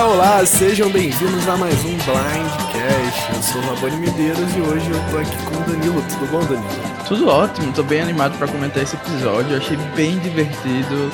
Olá, olá, sejam bem-vindos a mais um Blindcast. Eu sou o Rabone Medeiros e hoje eu tô aqui com o Danilo. Tudo bom, Danilo? Tudo ótimo, tô bem animado para comentar esse episódio. Eu achei bem divertido.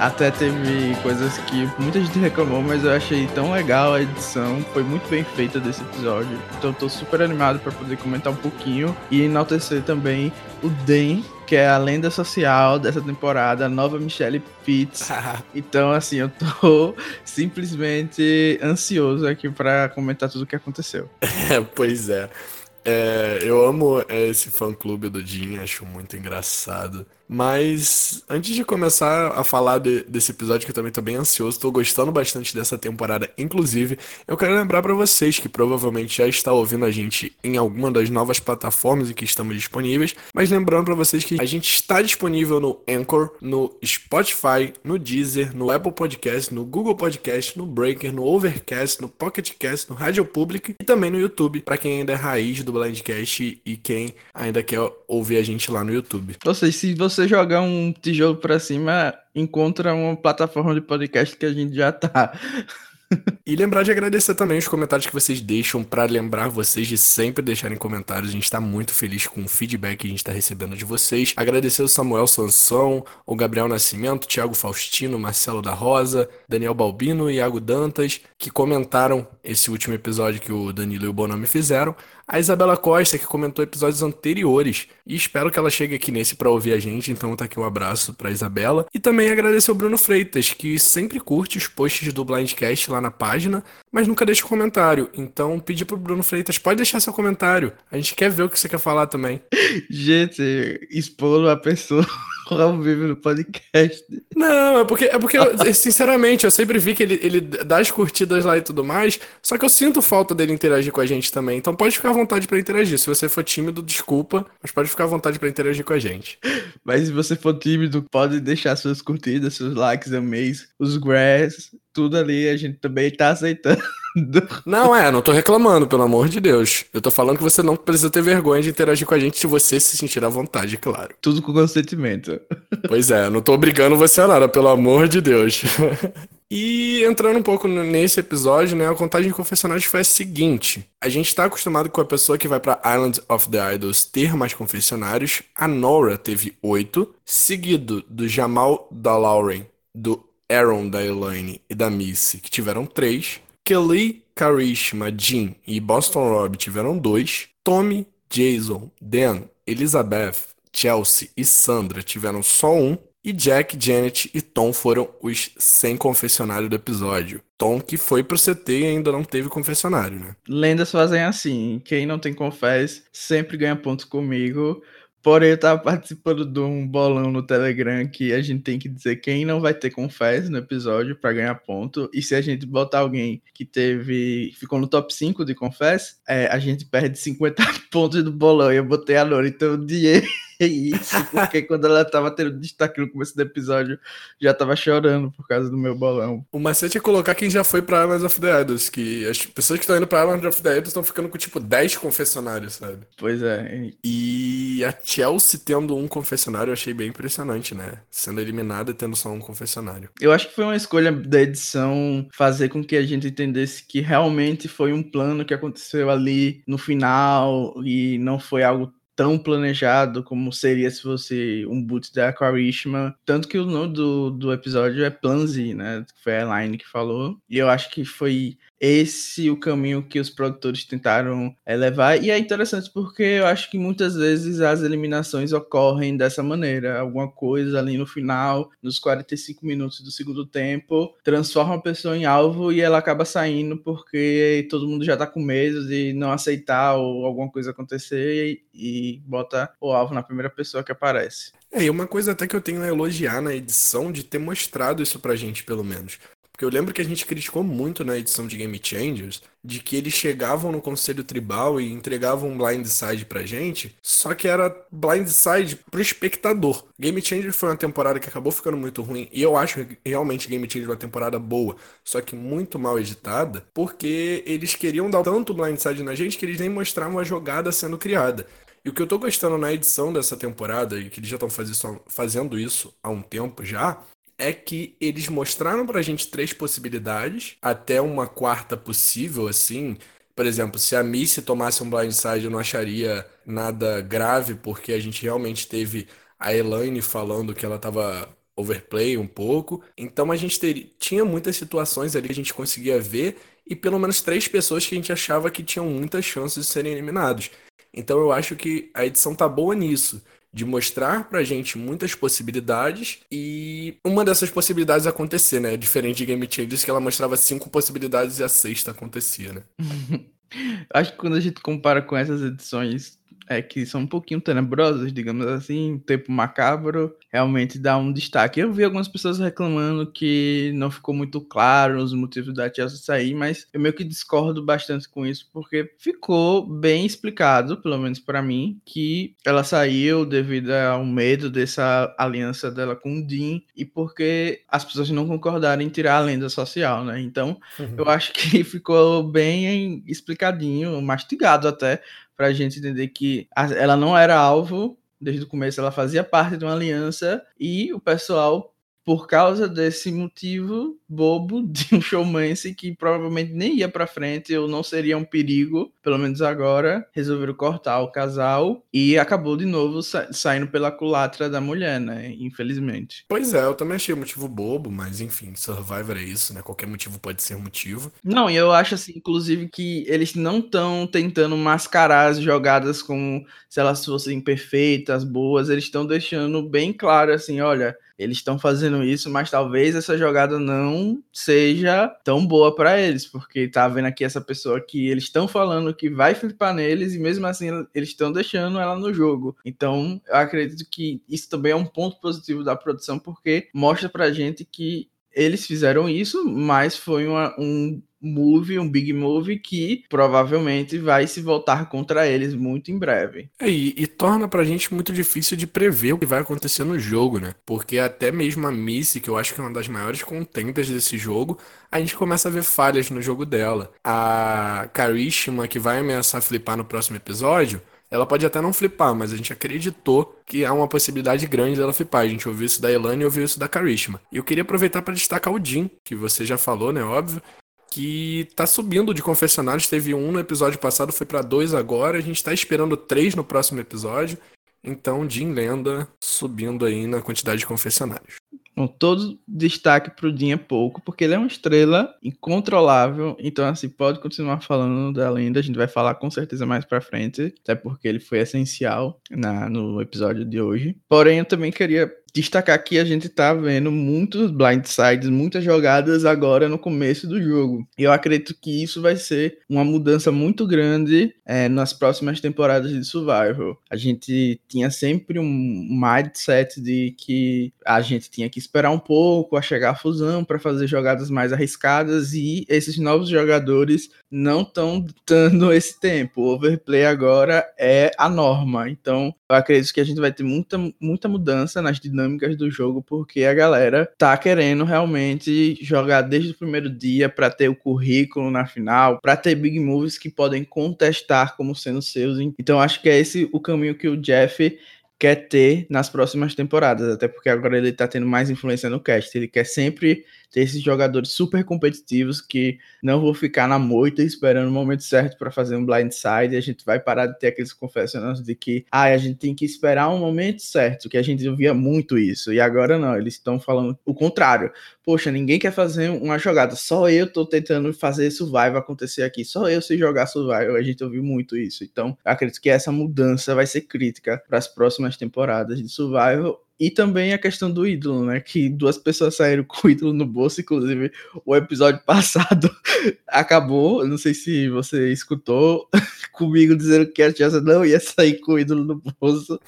Até teve coisas que muita gente reclamou, mas eu achei tão legal a edição. Foi muito bem feita desse episódio. Então eu tô super animado para poder comentar um pouquinho e enaltecer também o Den, que é a lenda social dessa temporada, a nova Michelle Pitts. então, assim, eu tô simplesmente ansioso aqui para comentar tudo o que aconteceu. É, pois é. É, eu amo esse fã-clube do Jim, acho muito engraçado. Mas antes de começar a falar de, desse episódio, que eu também tô bem ansioso, tô gostando bastante dessa temporada. Inclusive, eu quero lembrar para vocês que provavelmente já está ouvindo a gente em alguma das novas plataformas em que estamos disponíveis. Mas lembrando para vocês que a gente está disponível no Anchor, no Spotify, no Deezer, no Apple Podcast, no Google Podcast, no Breaker, no Overcast, no Pocket Cast, no Rádio Public e também no YouTube, para quem ainda é raiz do Blindcast e quem ainda quer ouvir a gente lá no YouTube. Ou seja, se você jogar um tijolo para cima, encontra uma plataforma de podcast que a gente já tá. E lembrar de agradecer também os comentários que vocês deixam para lembrar vocês de sempre deixarem comentários. A gente está muito feliz com o feedback que a gente está recebendo de vocês. Agradecer o Samuel Sansão, o Gabriel Nascimento, Thiago Faustino, Marcelo da Rosa, Daniel Balbino e Iago Dantas, que comentaram esse último episódio que o Danilo e o Bonami fizeram. A Isabela Costa, que comentou episódios anteriores. E espero que ela chegue aqui nesse para ouvir a gente. Então tá aqui um abraço pra Isabela. E também agradecer ao Bruno Freitas, que sempre curte os posts do Blindcast lá na página, mas nunca deixa um comentário. Então pedir pro Bruno Freitas, pode deixar seu comentário. A gente quer ver o que você quer falar também. Gente, expor a pessoa ao vivo no podcast. Não, é porque, é porque eu, sinceramente, eu sempre vi que ele, ele dá as curtidas lá e tudo mais, só que eu sinto falta dele interagir com a gente também. Então pode ficar vontade para interagir. Se você for tímido, desculpa, mas pode ficar à vontade para interagir com a gente. Mas se você for tímido, pode deixar suas curtidas, seus likes, ameis, os grass, tudo ali, a gente também tá aceitando. Não, é, não tô reclamando, pelo amor de Deus. Eu tô falando que você não precisa ter vergonha de interagir com a gente se você se sentir à vontade, claro. Tudo com consentimento. Pois é, não tô obrigando você a nada, pelo amor de Deus. E entrando um pouco nesse episódio, né, a contagem de confessionários foi a seguinte: a gente está acostumado com a pessoa que vai para Island of the Idols ter mais confessionários. A Nora teve oito, seguido do Jamal da Lauren, do Aaron da Elaine e da Missy, que tiveram três. Kelly, Karishma, Jean e Boston Rob tiveram dois. Tommy, Jason, Dan, Elizabeth, Chelsea e Sandra tiveram só um. E Jack, Janet e Tom foram os sem confessionário do episódio. Tom que foi pro CT e ainda não teve confessionário, né? Lendas fazem assim. Quem não tem confess sempre ganha ponto comigo. Porém, eu tava participando de um bolão no Telegram que a gente tem que dizer quem não vai ter confess no episódio para ganhar ponto. E se a gente botar alguém que teve. ficou no top 5 de confess, é, a gente perde 50 pontos do bolão. E eu botei a Nora, então o dinheiro é isso, porque quando ela tava tendo destaque no começo do episódio, já tava chorando por causa do meu bolão. O macete é colocar quem já foi pra Islands of the Idols, que as pessoas que estão indo pra Islands of the Idols estão ficando com tipo 10 confessionários, sabe? Pois é. E a Chelsea tendo um confessionário eu achei bem impressionante, né? Sendo eliminada e tendo só um confessionário. Eu acho que foi uma escolha da edição fazer com que a gente entendesse que realmente foi um plano que aconteceu ali no final e não foi algo tão planejado como seria se fosse um boot da Karishma. Tanto que o nome do, do episódio é Plan Z, né? Foi a Line que falou. E eu acho que foi esse o caminho que os produtores tentaram é, levar. E é interessante porque eu acho que muitas vezes as eliminações ocorrem dessa maneira. Alguma coisa ali no final, nos 45 minutos do segundo tempo, transforma a pessoa em alvo e ela acaba saindo porque todo mundo já tá com medo de não aceitar ou alguma coisa acontecer e, bota o alvo na primeira pessoa que aparece. É, e uma coisa até que eu tenho a elogiar na edição de ter mostrado isso pra gente, pelo menos. Porque eu lembro que a gente criticou muito na edição de Game Changers de que eles chegavam no conselho tribal e entregavam um blindside pra gente, só que era blindside pro espectador. Game Changers foi uma temporada que acabou ficando muito ruim, e eu acho realmente Game Changers uma temporada boa, só que muito mal editada, porque eles queriam dar tanto blindside na gente que eles nem mostravam a jogada sendo criada. E o que eu tô gostando na edição dessa temporada, e que eles já estão fazendo isso há um tempo já, é que eles mostraram pra gente três possibilidades, até uma quarta possível, assim. Por exemplo, se a Missy tomasse um blindside, eu não acharia nada grave, porque a gente realmente teve a Elaine falando que ela tava overplay um pouco. Então a gente teria, tinha muitas situações ali que a gente conseguia ver e pelo menos três pessoas que a gente achava que tinham muitas chances de serem eliminados. Então eu acho que a edição tá boa nisso, de mostrar pra gente muitas possibilidades e uma dessas possibilidades acontecer, né? Diferente de Game Changers que ela mostrava cinco possibilidades e a sexta acontecia, né? acho que quando a gente compara com essas edições é, que são um pouquinho tenebrosas, digamos assim, tempo macabro, realmente dá um destaque. Eu vi algumas pessoas reclamando que não ficou muito claro os motivos da Chelsea sair, mas eu meio que discordo bastante com isso, porque ficou bem explicado, pelo menos para mim, que ela saiu devido ao medo dessa aliança dela com o Dean e porque as pessoas não concordaram em tirar a lenda social, né? Então, uhum. eu acho que ficou bem explicadinho, mastigado até, para gente entender que ela não era alvo desde o começo, ela fazia parte de uma aliança e o pessoal por causa desse motivo bobo de um showmance que provavelmente nem ia para frente ou não seria um perigo, pelo menos agora, resolveram cortar o casal e acabou de novo sa saindo pela culatra da mulher, né? Infelizmente. Pois é, eu também achei um motivo bobo, mas enfim, Survivor é isso, né? Qualquer motivo pode ser motivo. Não, e eu acho assim, inclusive, que eles não estão tentando mascarar as jogadas como se elas fossem perfeitas, boas, eles estão deixando bem claro assim, olha, eles estão fazendo isso, mas talvez essa jogada não seja tão boa para eles, porque tá vendo aqui essa pessoa que eles estão falando que vai flipar neles e mesmo assim eles estão deixando ela no jogo. Então, eu acredito que isso também é um ponto positivo da produção, porque mostra pra gente que eles fizeram isso, mas foi uma, um move, um big move que provavelmente vai se voltar contra eles muito em breve. É, e, e, torna pra gente muito difícil de prever o que vai acontecer no jogo, né? Porque até mesmo a Missy, que eu acho que é uma das maiores contendas desse jogo, a gente começa a ver falhas no jogo dela. A Karishma, que vai ameaçar flipar no próximo episódio, ela pode até não flipar, mas a gente acreditou que há uma possibilidade grande dela flipar. A gente ouviu isso da Elane e ouviu isso da Karishma. E eu queria aproveitar para destacar o Jin, que você já falou, né? Óbvio. Que tá subindo de confessionários. Teve um no episódio passado, foi para dois agora. A gente tá esperando três no próximo episódio. Então, Jin Lenda subindo aí na quantidade de confessionários. Bom, todo destaque pro Dean é pouco, porque ele é uma estrela incontrolável, então assim, pode continuar falando dela ainda, a gente vai falar com certeza mais pra frente, até porque ele foi essencial na, no episódio de hoje. Porém, eu também queria destacar que a gente tá vendo muitos blindsides, muitas jogadas agora no começo do jogo. Eu acredito que isso vai ser uma mudança muito grande é, nas próximas temporadas de Survival. A gente tinha sempre um mindset de que a gente tinha que esperar um pouco a chegar a fusão para fazer jogadas mais arriscadas e esses novos jogadores não estão dando esse tempo. O overplay agora é a norma. Então, eu acredito que a gente vai ter muita, muita mudança nas dinâmicas do jogo, porque a galera tá querendo realmente jogar desde o primeiro dia para ter o currículo na final, para ter big moves que podem contestar como sendo seus. Então, acho que é esse o caminho que o Jeff quer ter nas próximas temporadas, até porque agora ele tá tendo mais influência no cast. Ele quer sempre ter esses jogadores super competitivos que não vão ficar na moita esperando o momento certo para fazer um blindside. A gente vai parar de ter aqueles confessionários de que ah, a gente tem que esperar um momento certo, que a gente ouvia muito isso. E agora não, eles estão falando o contrário. Poxa, ninguém quer fazer uma jogada, só eu tô tentando fazer survival acontecer aqui, só eu sei jogar survival. A gente ouviu muito isso. Então, acredito que essa mudança vai ser crítica para as próximas temporadas de survival e também a questão do ídolo, né? Que duas pessoas saíram com o ídolo no bolso, inclusive o episódio passado acabou. Não sei se você escutou comigo dizendo que a Chelsea não ia sair com o ídolo no bolso.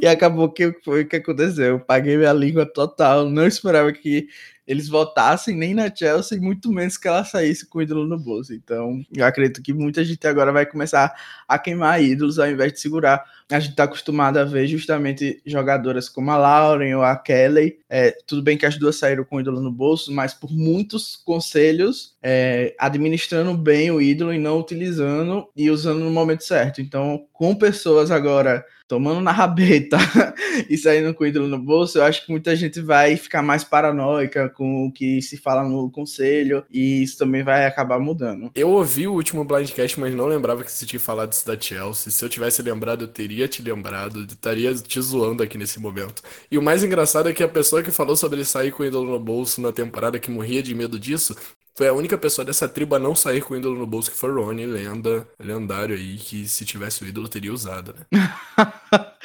e acabou que foi o que aconteceu. Eu paguei minha língua total. Não esperava que eles votassem nem na Chelsea, muito menos que ela saísse com o ídolo no bolso. Então, eu acredito que muita gente agora vai começar a queimar ídolos ao invés de segurar. A gente está acostumado a ver justamente jogadoras como a Lauren ou a Kelly. É, tudo bem que as duas saíram com o ídolo no bolso, mas por muitos conselhos, é, administrando bem o ídolo e não utilizando e usando no momento certo. Então, com pessoas agora tomando na rabeta e saindo com o ídolo no bolso, eu acho que muita gente vai ficar mais paranoica com o que se fala no conselho e isso também vai acabar mudando. Eu ouvi o último Blindcast, mas não lembrava que você tinha falado isso da Chelsea. Se eu tivesse lembrado, eu teria te lembrado, estaria te zoando aqui nesse momento. E o mais engraçado é que a pessoa que falou sobre sair com o ídolo no bolso na temporada que morria de medo disso foi a única pessoa dessa tribo a não sair com o ídolo no bolso, que foi Ronnie, lenda, lendário aí, que se tivesse o ídolo teria usado, né?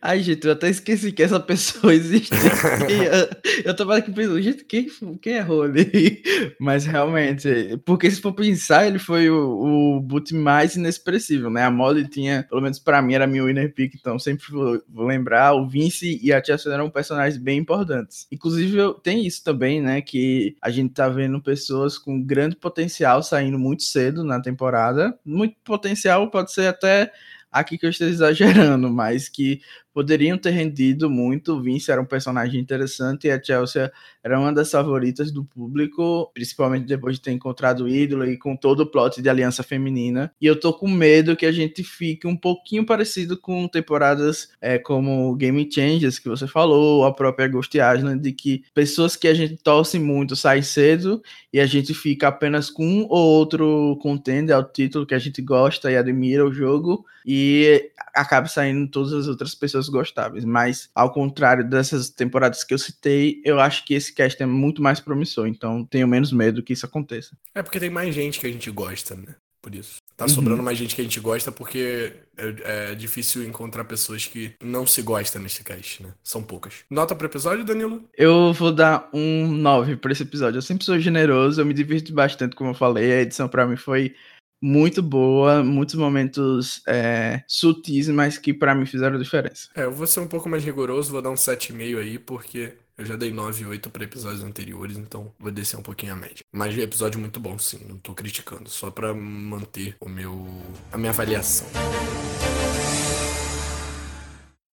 Ai, gente, eu até esqueci que essa pessoa existe. eu, eu tava aqui pensando, gente, quem, quem é Rony? Mas realmente, porque se for pensar, ele foi o, o boot mais inexpressivo, né? A Molly tinha, pelo menos pra mim, era meu winner pick, então sempre vou, vou lembrar, o Vince e a Chelsea eram personagens bem importantes. Inclusive, tem isso também, né? Que a gente tá vendo pessoas com grande potencial saindo muito cedo na temporada. Muito potencial pode ser até aqui que eu esteja exagerando, mas que poderiam ter rendido muito. O Vince era um personagem interessante e a Chelsea era uma das favoritas do público, principalmente depois de ter encontrado o ídolo e com todo o plot de aliança feminina. E eu tô com medo que a gente fique um pouquinho parecido com temporadas é, como Game Changers, que você falou, a própria Ghost Island, de que pessoas que a gente torce muito saem cedo e a gente fica apenas com um ou outro contender ao título que a gente gosta e admira o jogo e acaba saindo todas as outras pessoas gostáveis. Mas, ao contrário dessas temporadas que eu citei, eu acho que esse cast é muito mais promissor. Então, tenho menos medo que isso aconteça. É porque tem mais gente que a gente gosta, né? Por isso. Tá uhum. sobrando mais gente que a gente gosta porque é, é, difícil encontrar pessoas que não se gostam nesse cast, né? São poucas. Nota pro episódio, Danilo? Eu vou dar um 9 pra esse episódio. Eu sempre sou generoso, eu me divirto bastante, como eu falei. A edição para mim foi muito boa, muitos momentos é, sutis, mas que para mim fizeram diferença. É, eu vou ser um pouco mais rigoroso, vou dar um 7,5 aí, porque eu já dei 9 e 8 para episódios anteriores, então vou descer um pouquinho a média. Mas episódio muito bom, sim, não tô criticando, só para manter o meu a minha avaliação.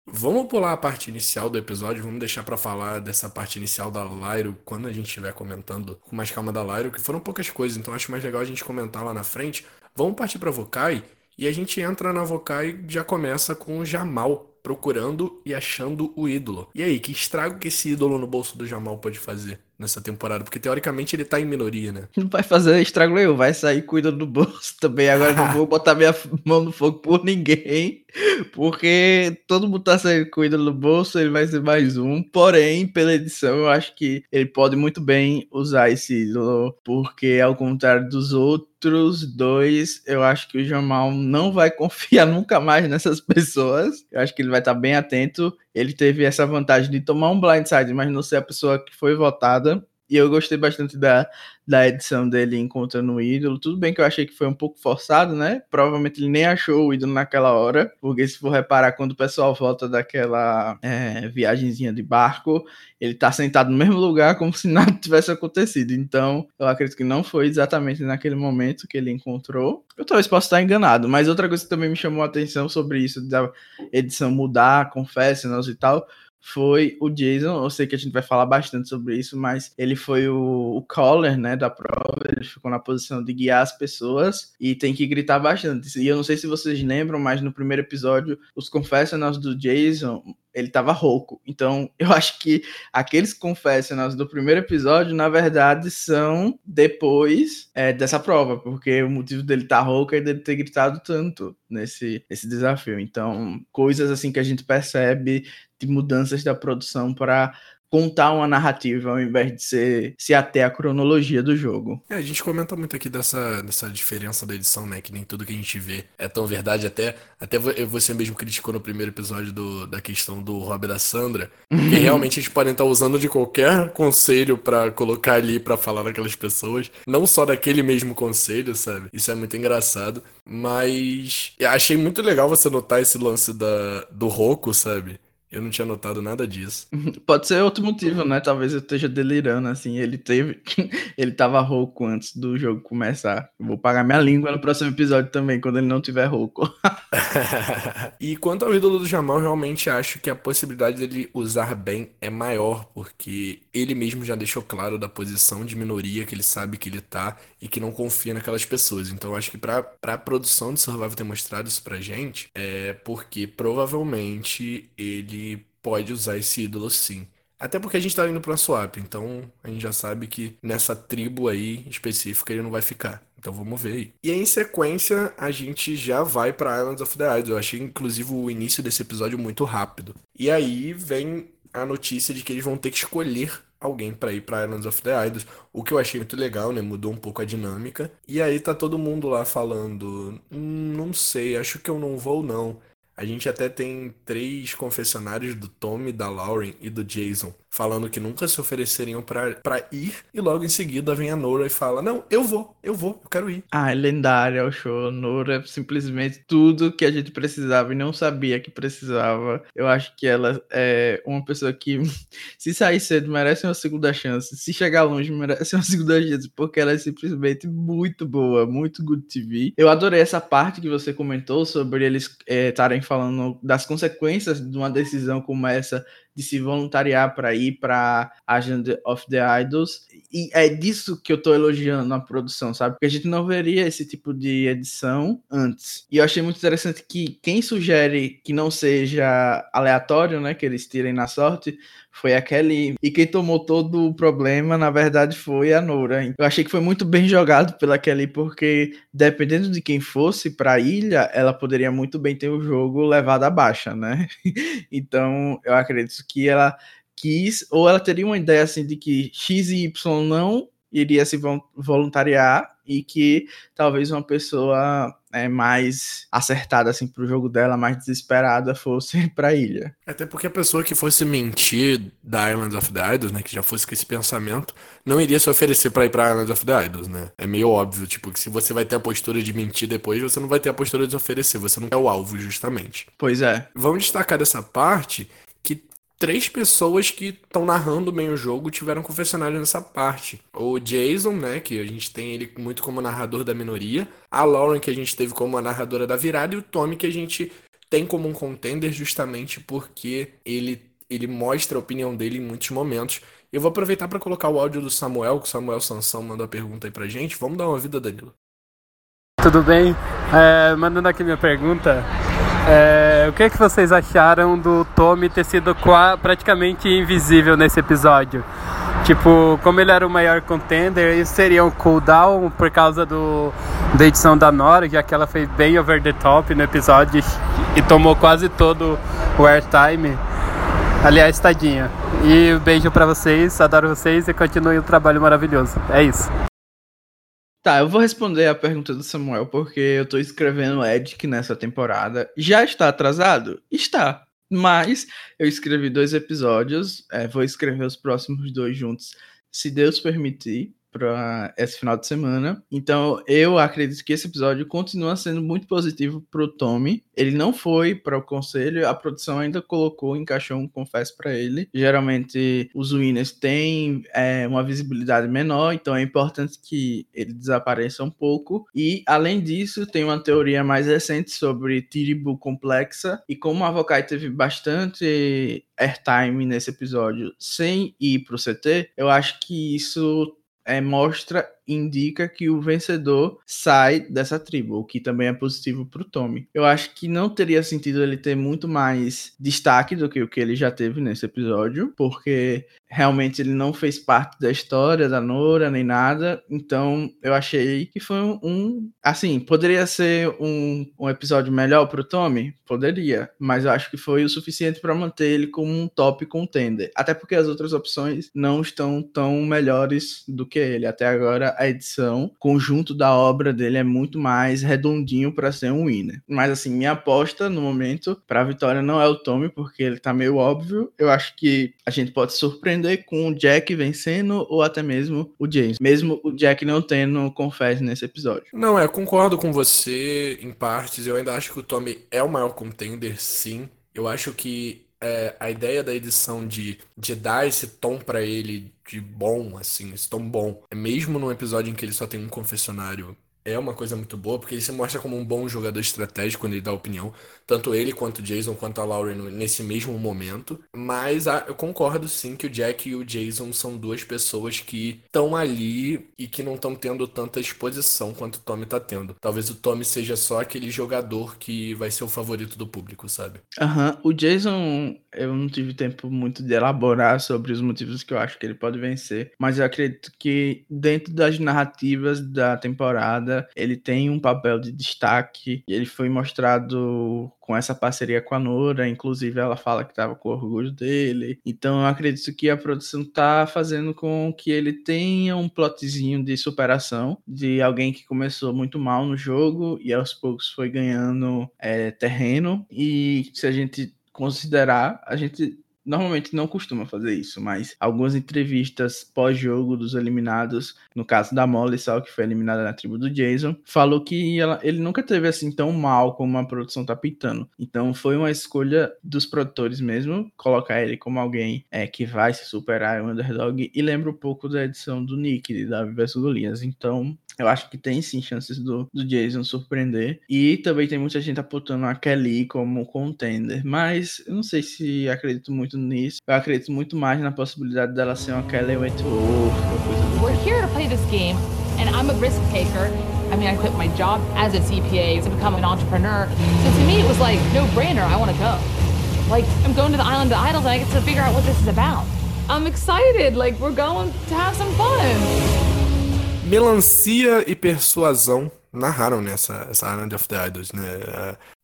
Vamos pular a parte inicial do episódio, vamos deixar para falar dessa parte inicial da Lyro quando a gente estiver comentando com mais calma da Lyro, que foram poucas coisas, então acho mais legal a gente comentar lá na frente. Vamos partir para Vokai e a gente entra na Vokai e já começa com o Jamal procurando e achando o ídolo. E aí, que estrago que esse ídolo no bolso do Jamal pode fazer? Nessa temporada, porque teoricamente ele tá em minoria, né? Não vai fazer estrago nenhum, vai sair cuidando do bolso também. Agora não vou botar minha mão no fogo por ninguém, porque todo mundo tá saindo cuidando do bolso, ele vai ser mais um. Porém, pela edição, eu acho que ele pode muito bem usar esse ídolo, porque ao contrário dos outros dois, eu acho que o Jamal não vai confiar nunca mais nessas pessoas. Eu acho que ele vai estar bem atento ele teve essa vantagem de tomar um blindside, mas não ser a pessoa que foi votada. E eu gostei bastante da, da edição dele encontrando o ídolo. Tudo bem que eu achei que foi um pouco forçado, né? Provavelmente ele nem achou o ídolo naquela hora, porque se for reparar, quando o pessoal volta daquela é, viagemzinha de barco, ele tá sentado no mesmo lugar como se nada tivesse acontecido. Então, eu acredito que não foi exatamente naquele momento que ele encontrou. Eu talvez possa estar enganado, mas outra coisa que também me chamou a atenção sobre isso, da edição mudar, confessionals e tal, foi o Jason. Eu sei que a gente vai falar bastante sobre isso, mas ele foi o, o caller, né, da prova. Ele ficou na posição de guiar as pessoas e tem que gritar bastante. E eu não sei se vocês lembram, mas no primeiro episódio, os confessionals do Jason ele tava rouco. Então, eu acho que aqueles confessionals do primeiro episódio, na verdade, são depois é, dessa prova, porque o motivo dele estar tá rouco é dele ter gritado tanto nesse, nesse desafio. Então, coisas assim que a gente percebe de mudanças da produção para contar uma narrativa ao invés de ser, se até a cronologia do jogo. É, a gente comenta muito aqui dessa, dessa diferença da edição, né? Que nem tudo que a gente vê é tão verdade. Até, até você mesmo criticou no primeiro episódio do, da questão do Rob da Sandra. que realmente a gente pode estar usando de qualquer conselho para colocar ali para falar daquelas pessoas. Não só daquele mesmo conselho, sabe? Isso é muito engraçado. Mas achei muito legal você notar esse lance da, do Roku, sabe? Eu não tinha notado nada disso. Pode ser outro motivo, né? Talvez eu esteja delirando, assim. Ele teve. ele tava rouco antes do jogo começar. vou pagar minha língua no próximo episódio também, quando ele não tiver rouco. e quanto ao ídolo do Jamal, realmente acho que a possibilidade dele usar bem é maior, porque ele mesmo já deixou claro da posição de minoria que ele sabe que ele tá e que não confia naquelas pessoas. Então acho que pra, pra produção de Survival ter mostrado isso pra gente, é porque provavelmente ele pode usar esse ídolo sim. Até porque a gente tá indo pra swap, então a gente já sabe que nessa tribo aí específica ele não vai ficar. Então vamos ver aí. E aí, em sequência, a gente já vai para Islands of the Idols. Eu achei, inclusive, o início desse episódio muito rápido. E aí vem a notícia de que eles vão ter que escolher alguém para ir para Islands of the Idols, o que eu achei muito legal, né? Mudou um pouco a dinâmica. E aí tá todo mundo lá falando, hum, não sei, acho que eu não vou não. A gente até tem três confessionários do Tommy, da Lauren e do Jason falando que nunca se ofereceriam para ir e logo em seguida vem a Nora e fala: "Não, eu vou, eu vou, eu quero ir". Ah, é lendária o show. Nora é simplesmente tudo que a gente precisava e não sabia que precisava. Eu acho que ela é uma pessoa que se sair cedo merece uma segunda chance, se chegar longe merece uma segunda chance, porque ela é simplesmente muito boa, muito good TV. Eu adorei essa parte que você comentou sobre eles é, estarem é, falando das consequências de uma decisão como essa de se voluntariar para ir para Agenda of the Idols. E é disso que eu tô elogiando a produção, sabe? Porque a gente não veria esse tipo de edição antes. E eu achei muito interessante que quem sugere que não seja aleatório, né, que eles tirem na sorte, foi a Kelly. E quem tomou todo o problema, na verdade, foi a Nora. Eu achei que foi muito bem jogado pela Kelly, porque dependendo de quem fosse para a ilha, ela poderia muito bem ter o jogo levado à baixa, né? então, eu acredito que ela quis, ou ela teria uma ideia assim de que X e Y não iria se voluntariar e que talvez uma pessoa é, mais acertada assim pro jogo dela, mais desesperada, fosse pra ilha. Até porque a pessoa que fosse mentir da Islands of the Idols, né, que já fosse com esse pensamento, não iria se oferecer para ir pra Islands of the Idols, né? É meio óbvio, tipo, que se você vai ter a postura de mentir depois, você não vai ter a postura de se oferecer, você não é o alvo, justamente. Pois é. Vamos destacar dessa parte três pessoas que estão narrando bem o jogo tiveram confessionário nessa parte. O Jason, né, que a gente tem ele muito como narrador da minoria, a Lauren, que a gente teve como a narradora da virada, e o Tommy, que a gente tem como um contender justamente porque ele, ele mostra a opinião dele em muitos momentos. Eu vou aproveitar para colocar o áudio do Samuel, que o Samuel Sansão mandou a pergunta aí pra gente. Vamos dar uma vida, Danilo. Tudo bem? É, mandando aqui minha pergunta. É, o que, é que vocês acharam do Tommy ter sido praticamente invisível nesse episódio? Tipo, como ele era o maior contender, isso seria um cooldown por causa do, da edição da Nora, já que ela foi bem over the top no episódio e tomou quase todo o airtime. Aliás, tadinha. E um beijo para vocês, adoro vocês e continue o trabalho maravilhoso. É isso. Tá, eu vou responder a pergunta do Samuel, porque eu tô escrevendo Edic nessa temporada. Já está atrasado? Está. Mas eu escrevi dois episódios, é, vou escrever os próximos dois juntos, se Deus permitir para esse final de semana. Então, eu acredito que esse episódio continua sendo muito positivo para o Tommy. Ele não foi para o conselho, a produção ainda colocou, encaixou um confesso para ele. Geralmente, os winners têm é, uma visibilidade menor, então é importante que ele desapareça um pouco. E, além disso, tem uma teoria mais recente sobre Tiribu complexa. E como a Vokai teve bastante airtime nesse episódio sem ir para o CT, eu acho que isso mostra indica que o vencedor sai dessa tribo, o que também é positivo para o Tommy. Eu acho que não teria sentido ele ter muito mais destaque do que o que ele já teve nesse episódio, porque realmente ele não fez parte da história da Nora nem nada, então eu achei que foi um, assim, poderia ser um, um episódio melhor para o Tommy? Poderia, mas eu acho que foi o suficiente para manter ele como um top contender, até porque as outras opções não estão tão melhores do que ele. Até agora a edição, conjunto da obra dele é muito mais redondinho para ser um winner. Mas assim, minha aposta no momento para a vitória não é o Tommy, porque ele tá meio óbvio. Eu acho que a gente pode surpreender com o Jack vencendo ou até mesmo o James, mesmo o Jack não tendo confesso nesse episódio. Não, é, concordo com você em partes. Eu ainda acho que o Tommy é o maior contender, sim. Eu acho que é, a ideia da edição de, de dar esse tom para ele de bom, assim, esse tom bom, é mesmo num episódio em que ele só tem um confessionário é uma coisa muito boa, porque ele se mostra como um bom jogador estratégico quando ele dá opinião. Tanto ele, quanto o Jason, quanto a Lauren nesse mesmo momento. Mas ah, eu concordo sim que o Jack e o Jason são duas pessoas que estão ali e que não estão tendo tanta exposição quanto o Tommy tá tendo. Talvez o Tommy seja só aquele jogador que vai ser o favorito do público, sabe? Aham. Uhum. O Jason, eu não tive tempo muito de elaborar sobre os motivos que eu acho que ele pode vencer. Mas eu acredito que dentro das narrativas da temporada ele tem um papel de destaque, ele foi mostrado com essa parceria com a Nora, inclusive ela fala que estava com orgulho dele. Então eu acredito que a produção está fazendo com que ele tenha um plotzinho de superação de alguém que começou muito mal no jogo e aos poucos foi ganhando é, terreno. E se a gente considerar, a gente normalmente não costuma fazer isso, mas algumas entrevistas pós-jogo dos eliminados, no caso da Molly Sal, que foi eliminada na tribo do Jason, falou que ela, ele nunca teve assim tão mal como a produção tá pintando. Então foi uma escolha dos produtores mesmo, colocar ele como alguém é, que vai se superar, é um underdog, e lembra um pouco da edição do Nick, de Davi vs Golias. Então eu acho que tem sim chances do, do Jason surpreender. E também tem muita gente apontando a Kelly como contender. Mas eu não sei se acredito muito nisso. Eu acredito muito mais na possibilidade dela ser uma Kelly Wentworth ou coisa do We're here to play this game, and I'm a risk taker. I mean, I quit my job as a CPA to become an entrepreneur. So to me, it was like, no brainer, I want to go. Like, I'm going to the island of idols and I get to figure out what this is about. I'm excited. Like, we're going to have some fun. Melancia e persuasão narraram nessa essa Island of the Idols, né?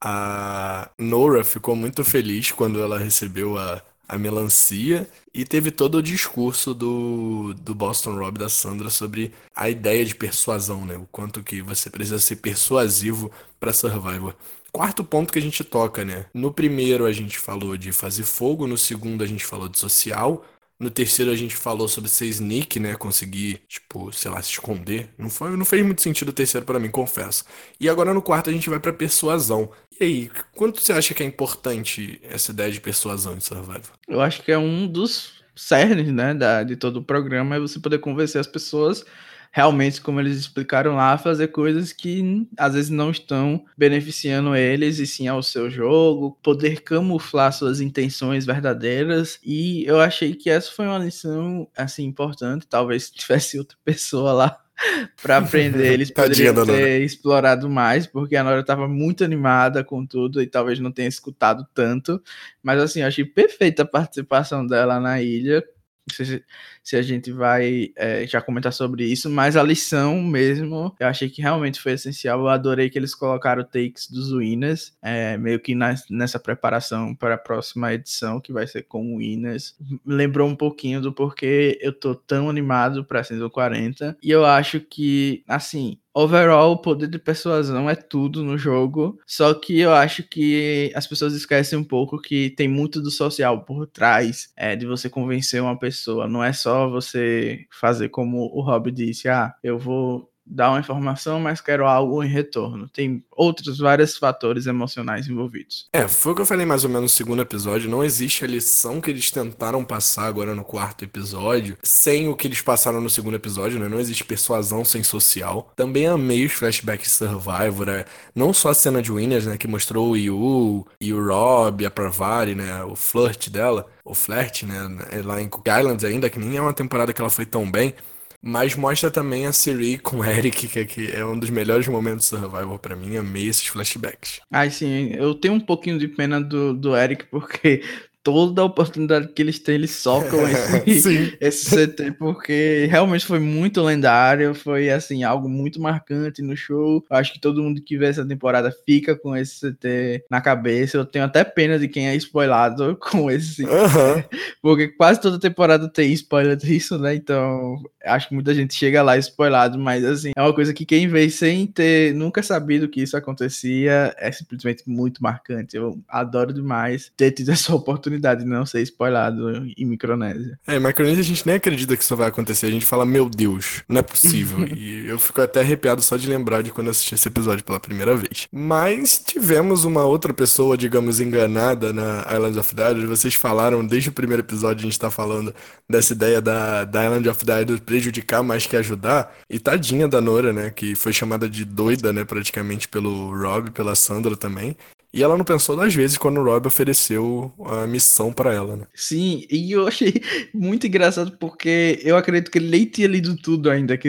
A, a Nora ficou muito feliz quando ela recebeu a, a melancia e teve todo o discurso do, do Boston Rob da Sandra sobre a ideia de persuasão, né? O quanto que você precisa ser persuasivo para Survivor. Quarto ponto que a gente toca, né? No primeiro a gente falou de fazer fogo, no segundo a gente falou de social, no terceiro a gente falou sobre ser sneak, né? Conseguir, tipo, sei lá, se esconder. Não, foi, não fez muito sentido o terceiro para mim, confesso. E agora no quarto a gente vai pra persuasão. E aí, quanto você acha que é importante essa ideia de persuasão em Survival? Eu acho que é um dos cernes, né, da, de todo o programa, é você poder convencer as pessoas realmente, como eles explicaram lá, fazer coisas que às vezes não estão beneficiando eles e sim ao seu jogo, poder camuflar suas intenções verdadeiras. E eu achei que essa foi uma lição assim importante. Talvez se tivesse outra pessoa lá para aprender. Eles poderiam ter explorado mais, porque a Nora estava muito animada com tudo e talvez não tenha escutado tanto. Mas assim, eu achei perfeita a participação dela na ilha se, se a gente vai é, já comentar sobre isso, mas a lição mesmo, eu achei que realmente foi essencial. Eu adorei que eles colocaram takes dos Winners, é, meio que na, nessa preparação para a próxima edição, que vai ser com Winners. Lembrou um pouquinho do porquê eu tô tão animado para 140. E eu acho que, assim, Overall, o poder de persuasão é tudo no jogo. Só que eu acho que as pessoas esquecem um pouco que tem muito do social por trás é, de você convencer uma pessoa. Não é só você fazer como o Rob disse: ah, eu vou dar uma informação, mas quero algo em retorno. Tem outros vários fatores emocionais envolvidos. É, foi o que eu falei mais ou menos no segundo episódio. Não existe a lição que eles tentaram passar agora no quarto episódio sem o que eles passaram no segundo episódio, né? Não existe persuasão sem social. Também amei os flashbacks Survivor, né? não só a cena de Winners, né? Que mostrou o Yu e o Rob, a Pravari, né? O flirt dela, o flirt, né? Lá em Cook Islands ainda, que nem é uma temporada que ela foi tão bem. Mas mostra também a Siri com o Eric, que, que é um dos melhores momentos do Survival para mim. Amei esses flashbacks. Ai, sim, eu tenho um pouquinho de pena do, do Eric, porque toda a oportunidade que eles têm, eles socam esse, esse CT, porque realmente foi muito lendário, foi assim, algo muito marcante no show. Acho que todo mundo que vê essa temporada fica com esse CT na cabeça. Eu tenho até pena de quem é spoilado com esse, uhum. porque quase toda temporada tem spoiler disso, né? Então, acho que muita gente chega lá spoilado, mas assim, é uma coisa que quem vê sem ter nunca sabido que isso acontecia é simplesmente muito marcante. Eu adoro demais ter tido essa oportunidade oportunidade de não ser spoilado em Micronésia. É, em Micronésia a gente nem acredita que isso vai acontecer. A gente fala, meu Deus, não é possível. e eu fico até arrepiado só de lembrar de quando eu assisti esse episódio pela primeira vez. Mas tivemos uma outra pessoa, digamos, enganada na Island of Daedalus. Vocês falaram, desde o primeiro episódio a gente tá falando dessa ideia da, da Island of Daedalus prejudicar mais que ajudar. E tadinha da Nora, né, que foi chamada de doida, né, praticamente pelo Rob, pela Sandra também. E ela não pensou duas vezes quando o Rob ofereceu a missão para ela, né? Sim, e eu achei muito engraçado porque eu acredito que ele nem tinha lido tudo ainda, que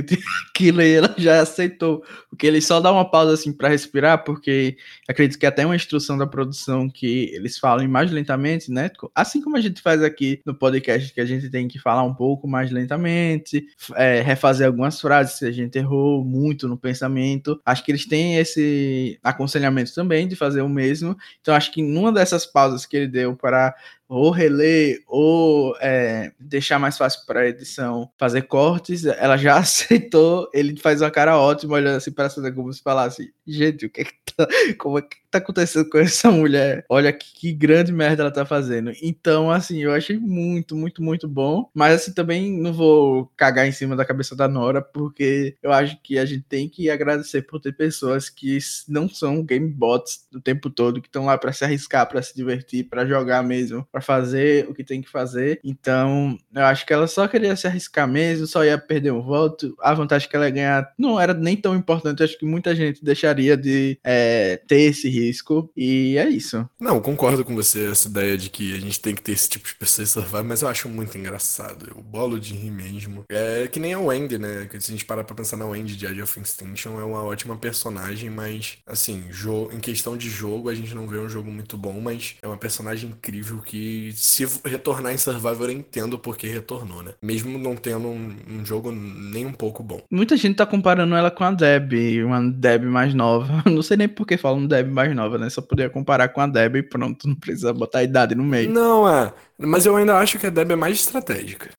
aí ela já aceitou. Porque ele só dá uma pausa assim para respirar, porque acredito que é até uma instrução da produção que eles falem mais lentamente, né? Assim como a gente faz aqui no podcast, que a gente tem que falar um pouco mais lentamente, é, refazer algumas frases se a gente errou muito no pensamento. Acho que eles têm esse aconselhamento também de fazer o mesmo mesmo. Então acho que numa dessas pausas que ele deu para ou reler ou é, deixar mais fácil para a edição fazer cortes, ela já aceitou. Ele faz uma cara ótima olhando assim para essa como se falasse: gente, o que é que tá, como é que tá acontecendo com essa mulher? Olha que, que, grande merda ela tá fazendo. Então, assim, eu achei muito, muito, muito bom. Mas assim, também não vou cagar em cima da cabeça da Nora, porque eu acho que a gente tem que agradecer por ter pessoas que não são game bots o tempo todo, que estão lá para se arriscar, para se divertir, para jogar mesmo, fazer o que tem que fazer. Então, eu acho que ela só queria se arriscar mesmo, só ia perder um voto. A vantagem que ela ia ganhar não era nem tão importante. Acho que muita gente deixaria de é, ter esse risco. E é isso. Não, concordo com você, essa ideia de que a gente tem que ter esse tipo de pessoa survival, mas eu acho muito engraçado. O bolo de rir mesmo. É que nem a Wendy, né? Se a gente parar pra pensar na Wendy de Age of Extinction, é uma ótima personagem, mas, assim, em questão de jogo, a gente não vê um jogo muito bom, mas é uma personagem incrível que se retornar em Survivor eu entendo porque retornou, né? Mesmo não tendo um, um, jogo nem um pouco bom. Muita gente tá comparando ela com a Deb, uma Deb mais nova. Não sei nem por que falam Deb mais nova, né? Só poderia comparar com a Deb e pronto, não precisa botar a idade no meio. Não, é. Mas eu ainda acho que a Deb é mais estratégica.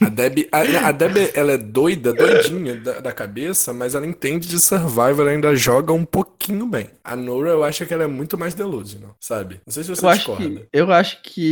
A Deb, a, a Deb ela é doida, doidinha da, da, cabeça, mas ela entende de Survivor, ainda joga um pouquinho bem. A Nora, eu acho que ela é muito mais delusional, sabe? Não sei se você eu discorda. Acho que, eu acho que.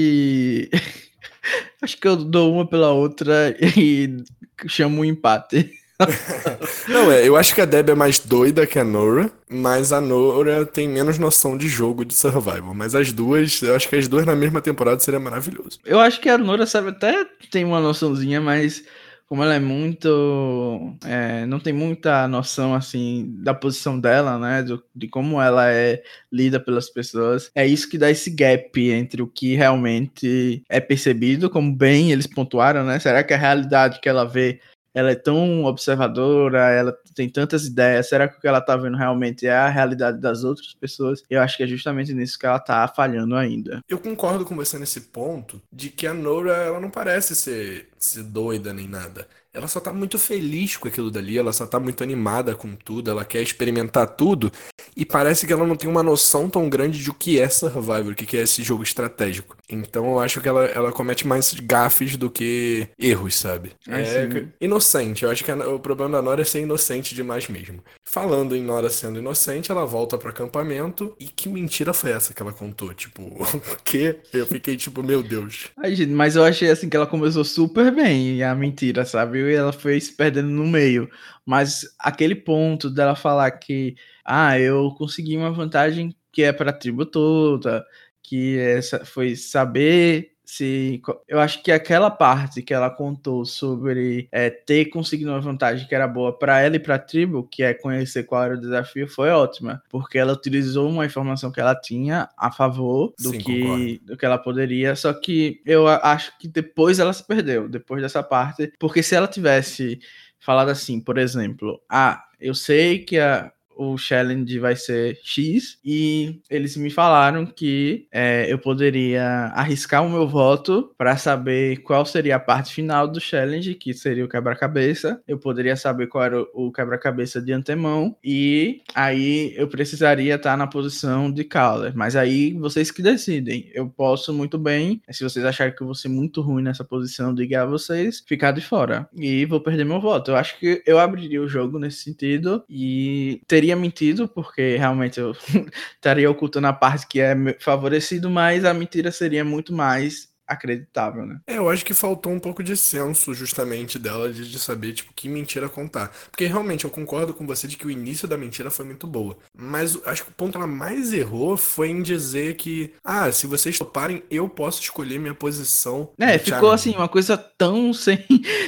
acho que eu dou uma pela outra e chamo um empate. Não, é, eu acho que a Deb é mais doida que a Nora, mas a Nora tem menos noção de jogo de survival. Mas as duas, eu acho que as duas na mesma temporada seria maravilhoso. Eu acho que a Nora sabe até tem uma noçãozinha, mas como ela é muito. É, não tem muita noção, assim, da posição dela, né? Do, de como ela é lida pelas pessoas. É isso que dá esse gap entre o que realmente é percebido, como bem eles pontuaram, né? Será que a realidade que ela vê ela é tão observadora, ela tem tantas ideias, será que o que ela tá vendo realmente é a realidade das outras pessoas? Eu acho que é justamente nisso que ela tá falhando ainda. Eu concordo com você nesse ponto de que a Nora, ela não parece ser, ser doida nem nada ela só tá muito feliz com aquilo dali, ela só tá muito animada com tudo, ela quer experimentar tudo, e parece que ela não tem uma noção tão grande de o que é Survivor, o que é esse jogo estratégico. Então eu acho que ela, ela comete mais gafes do que erros, sabe? É, é inocente, eu acho que a, o problema da Nora é ser inocente demais mesmo. Falando em Nora sendo inocente, ela volta pro acampamento, e que mentira foi essa que ela contou? Tipo, o quê? Eu fiquei tipo, meu Deus. Ai, gente, mas eu achei assim que ela começou super bem, a mentira, sabe? e ela foi se perdendo no meio. Mas aquele ponto dela falar que, ah, eu consegui uma vantagem que é para a tribo toda, que essa foi saber se eu acho que aquela parte que ela contou sobre é, ter conseguido uma vantagem que era boa para ela e para a tribo, que é conhecer qual era o desafio, foi ótima, porque ela utilizou uma informação que ela tinha a favor do Sim, que do que ela poderia, só que eu acho que depois ela se perdeu, depois dessa parte, porque se ela tivesse falado assim, por exemplo, ah, eu sei que a o challenge vai ser X e eles me falaram que é, eu poderia arriscar o meu voto para saber qual seria a parte final do challenge, que seria o quebra-cabeça. Eu poderia saber qual era o quebra-cabeça de antemão e aí eu precisaria estar na posição de caller. Mas aí vocês que decidem. Eu posso muito bem, se vocês acharem que eu vou ser muito ruim nessa posição, diga a vocês, ficar de fora e vou perder meu voto. Eu acho que eu abriria o jogo nesse sentido e teria teria mentido, porque realmente eu estaria ocultando a parte que é favorecido, mas a mentira seria muito mais acreditável, né? É, eu acho que faltou um pouco de senso justamente dela de, de, saber, tipo, que mentira contar. Porque realmente eu concordo com você de que o início da mentira foi muito boa. Mas acho que o ponto que ela mais errou foi em dizer que, ah, se vocês toparem, eu posso escolher minha posição. É, ficou assim, uma coisa tão sem,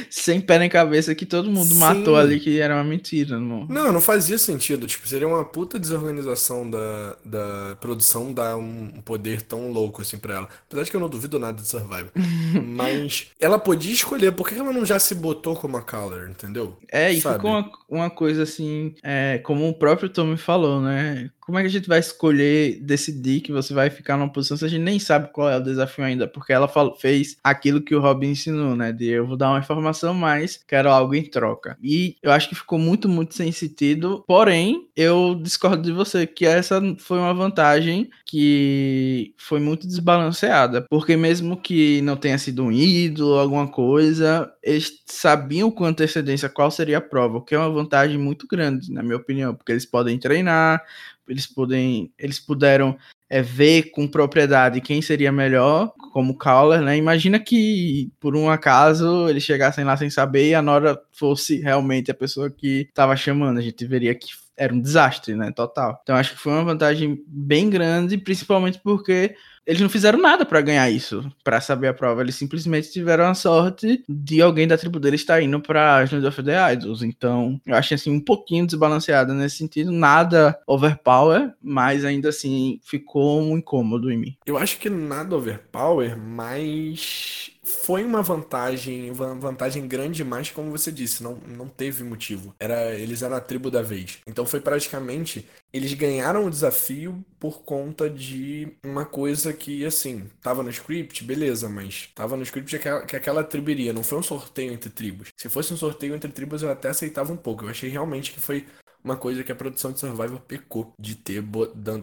sem pé nem cabeça que todo mundo Sim. matou ali que era uma mentira. Não. não, não fazia sentido. Tipo, seria uma puta desorganização da, da produção dar um poder tão louco assim pra ela. Apesar de que eu não duvido nada disso Survivor. Mas ela podia escolher, por que ela não já se botou como a Color, entendeu? É, e Sabe? ficou uma, uma coisa assim, é, como o próprio Tommy falou, né? Como é que a gente vai escolher, decidir que você vai ficar numa posição se a gente nem sabe qual é o desafio ainda? Porque ela falou, fez aquilo que o Robin ensinou, né? De eu vou dar uma informação, mas quero algo em troca. E eu acho que ficou muito, muito sem sentido. Porém, eu discordo de você que essa foi uma vantagem que foi muito desbalanceada. Porque mesmo que não tenha sido um ídolo, alguma coisa, eles sabiam com antecedência qual seria a prova, o que é uma vantagem muito grande, na minha opinião, porque eles podem treinar eles, podem, eles puderam é, ver com propriedade quem seria melhor como caller, né? Imagina que por um acaso eles chegassem lá sem saber e a Nora fosse realmente a pessoa que estava chamando. A gente veria que era um desastre, né? Total. Então acho que foi uma vantagem bem grande, principalmente porque eles não fizeram nada para ganhar isso, para saber a prova. Eles simplesmente tiveram a sorte de alguém da tribo deles estar indo pra Island of the Idols. Então, eu achei assim um pouquinho desbalanceada nesse sentido. Nada overpower, mas ainda assim ficou um incômodo em mim. Eu acho que nada overpower, mas foi uma vantagem, uma vantagem grande demais, como você disse, não, não teve motivo. Era, eles eram a tribo da vez. Então foi praticamente eles ganharam o desafio por conta de uma coisa que, assim, tava no script, beleza, mas tava no script que que aquela tribo iria, não foi um sorteio entre tribos. Se fosse um sorteio entre tribos, eu até aceitava um pouco. Eu achei realmente que foi uma coisa que a produção de Survivor pecou de ter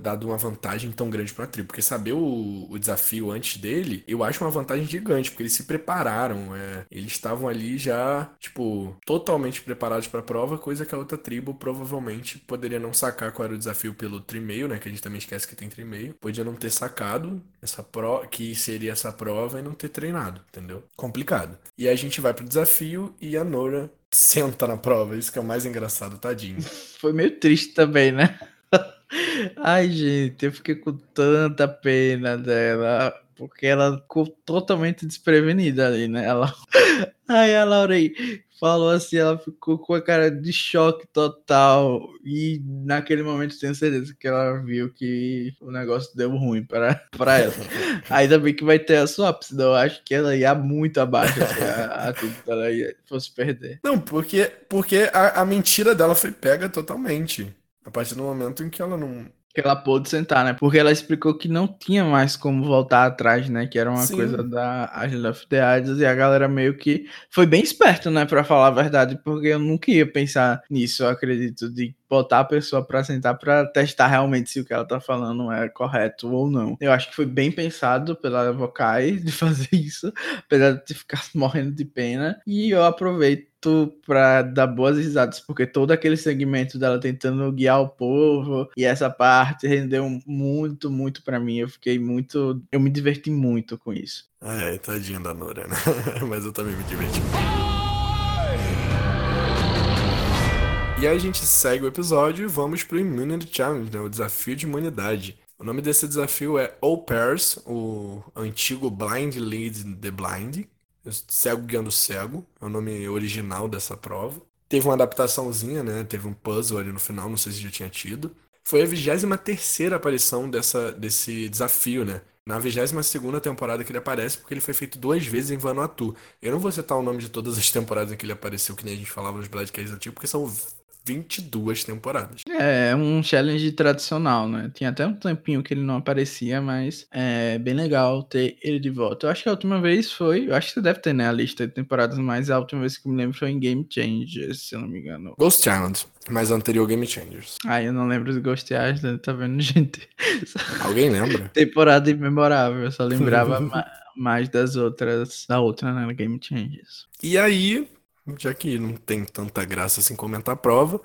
dado uma vantagem tão grande para a tribo. Porque saber o, o, desafio antes dele, eu acho uma vantagem gigante, porque eles se prepararam. É, eles estavam ali já, tipo, totalmente preparados para a prova, coisa que a outra tribo provavelmente poderia não sacar qual era o desafio pelo trimeio, né? Que a gente também esquece que tem trimeio. Podia não ter sacado essa pro que seria essa prova e não ter treinado, entendeu? Complicado. E a gente vai pro desafio e a Nora senta na prova. Isso que é o mais engraçado, tadinho. Foi meio triste também, né? Ai, gente, eu fiquei com tanta pena dela, porque ela ficou totalmente desprevenida ali, né? Ela... Ai, a Laurei, falou assim, ela ficou com a cara de choque total. E naquele momento tenho certeza que ela viu que o negócio deu ruim para, para ela. Ainda bem que vai ter a swap, senão eu acho que ela ia muito abaixo assim, a, a tudo que ela ia, fosse perder. Não, porque, porque a, a mentira dela foi pega totalmente. A partir do momento em que ela não, que ela pôde sentar, né? Porque ela explicou que não tinha mais como voltar atrás, né? Que era uma Sim. coisa da Island of the Idols e a galera meio que foi bem esperto, né? Pra falar a verdade, porque eu nunca ia pensar nisso, eu acredito, de botar a pessoa para sentar para testar realmente se o que ela tá falando é correto ou não. Eu acho que foi bem pensado pela Vocai de fazer isso, apesar de ficar morrendo de pena. E eu aproveito para dar boas risadas, porque todo aquele segmento dela tentando guiar o povo e essa parte rendeu muito, muito para mim. Eu fiquei muito. Eu me diverti muito com isso. É, tadinha da Nora, né? Mas eu também me diverti. E aí a gente segue o episódio e vamos pro Immunity Challenge, né? O desafio de imunidade. O nome desse desafio é All Pairs, o antigo Blind Lead the Blind. Cego guiando cego, é o nome original dessa prova. Teve uma adaptaçãozinha, né? Teve um puzzle ali no final, não sei se já tinha tido. Foi a 23 aparição dessa, desse desafio, né? Na 22 temporada que ele aparece, porque ele foi feito duas vezes em Vanuatu. Eu não vou citar o nome de todas as temporadas em que ele apareceu, que nem a gente falava nos Bloodcasts antigos, porque são 22 temporadas. É, é um challenge tradicional, né? Tinha até um tempinho que ele não aparecia, mas é bem legal ter ele de volta. Eu acho que a última vez foi. Eu acho que você deve ter, né? A lista de temporadas, mas a última vez que eu me lembro foi em Game Changers, se eu não me engano. Ghost Island, mas anterior Game Changers. Ah, eu não lembro do Ghost Island, tá vendo, gente? Alguém lembra? Temporada imemorável, eu só lembrava mais das outras, da outra, né? Game Changers. E aí, já que não tem tanta graça assim comentar a prova,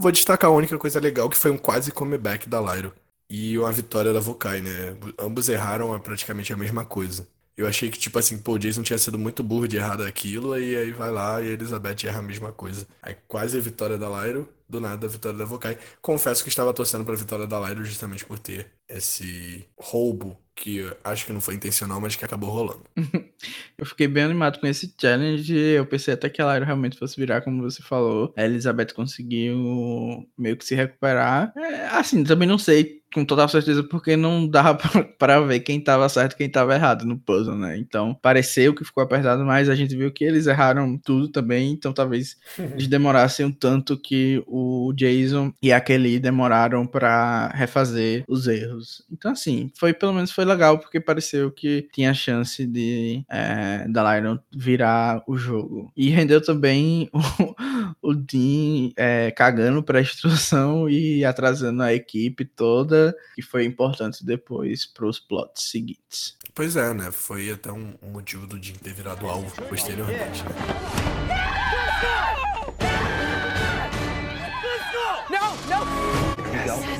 Vou destacar a única coisa legal que foi um quase comeback da Lyro. E uma vitória da Vokai, né? Ambos erraram praticamente a mesma coisa. Eu achei que, tipo assim, pô, o Jason tinha sido muito burro de errar daquilo, e aí vai lá e a Elizabeth erra a mesma coisa. Aí quase a vitória da Lyro, do nada a vitória da Vokai. Confesso que estava torcendo pra vitória da Lyro justamente por ter esse roubo que acho que não foi intencional, mas que acabou rolando. eu fiquei bem animado com esse challenge. Eu pensei até que a Lyra realmente fosse virar, como você falou. A Elizabeth conseguiu meio que se recuperar. É, assim, também não sei com total certeza porque não dava para ver quem tava certo e quem tava errado no puzzle, né? Então, pareceu que ficou apertado, mas a gente viu que eles erraram tudo também, então talvez eles demorassem um tanto que o Jason e a Kelly demoraram para refazer os erros. Então, assim, foi pelo menos foi legal porque pareceu que tinha chance de é, da Lyron virar o jogo. E rendeu também o, o Dean é, cagando para instrução e atrasando a equipe toda, que foi importante depois para os plots seguintes. Pois é, né? Foi até um, um motivo do Dean ter virado alvo posteriormente. Né?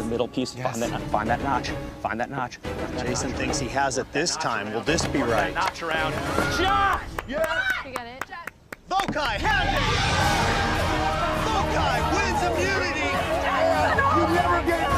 middle piece. Yes. Find that, find that notch. Find that notch. Jason thinks he has it this time. Will this be right? Notch around. Josh! Yeah! You got it. Vokai has it! Vokai wins immunity! You never get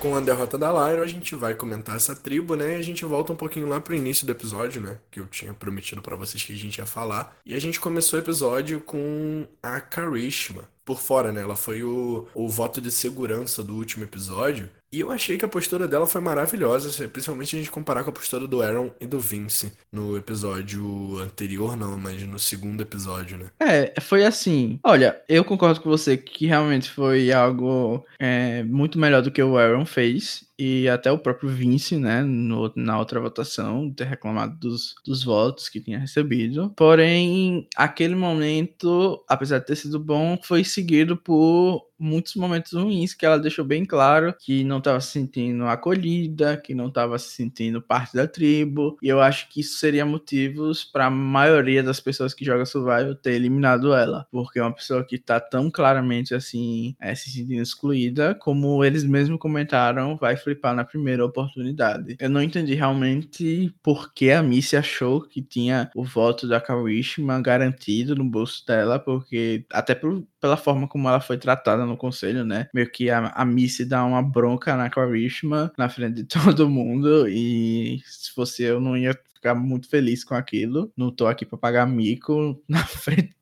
com a derrota da Lyra, a gente vai comentar essa tribo, né? E a gente volta um pouquinho lá pro início do episódio, né? Que eu tinha prometido para vocês que a gente ia falar. E a gente começou o episódio com a Karishma por fora, né? Ela foi o, o voto de segurança do último episódio. E eu achei que a postura dela foi maravilhosa, assim, principalmente a gente comparar com a postura do Aaron e do Vince no episódio anterior, não, mas no segundo episódio, né? É, foi assim. Olha, eu concordo com você que realmente foi algo é, muito melhor do que o Aaron fez e até o próprio Vince, né, no, na outra votação, ter reclamado dos, dos votos que tinha recebido. Porém, aquele momento, apesar de ter sido bom, foi seguido por muitos momentos ruins que ela deixou bem claro que não estava se sentindo acolhida, que não estava se sentindo parte da tribo. E eu acho que isso seria motivos para a maioria das pessoas que jogam Survival ter eliminado ela, porque é uma pessoa que está tão claramente assim, é, se sentindo excluída, como eles mesmos comentaram, vai flipar na primeira oportunidade. Eu não entendi realmente por que a Missy achou que tinha o voto da Karishma garantido no bolso dela, porque até por, pela forma como ela foi tratada no conselho, né? Meio que a, a Missy dá uma bronca na Karishma na frente de todo mundo e se fosse eu não ia ficar muito feliz com aquilo. Não tô aqui para pagar mico na frente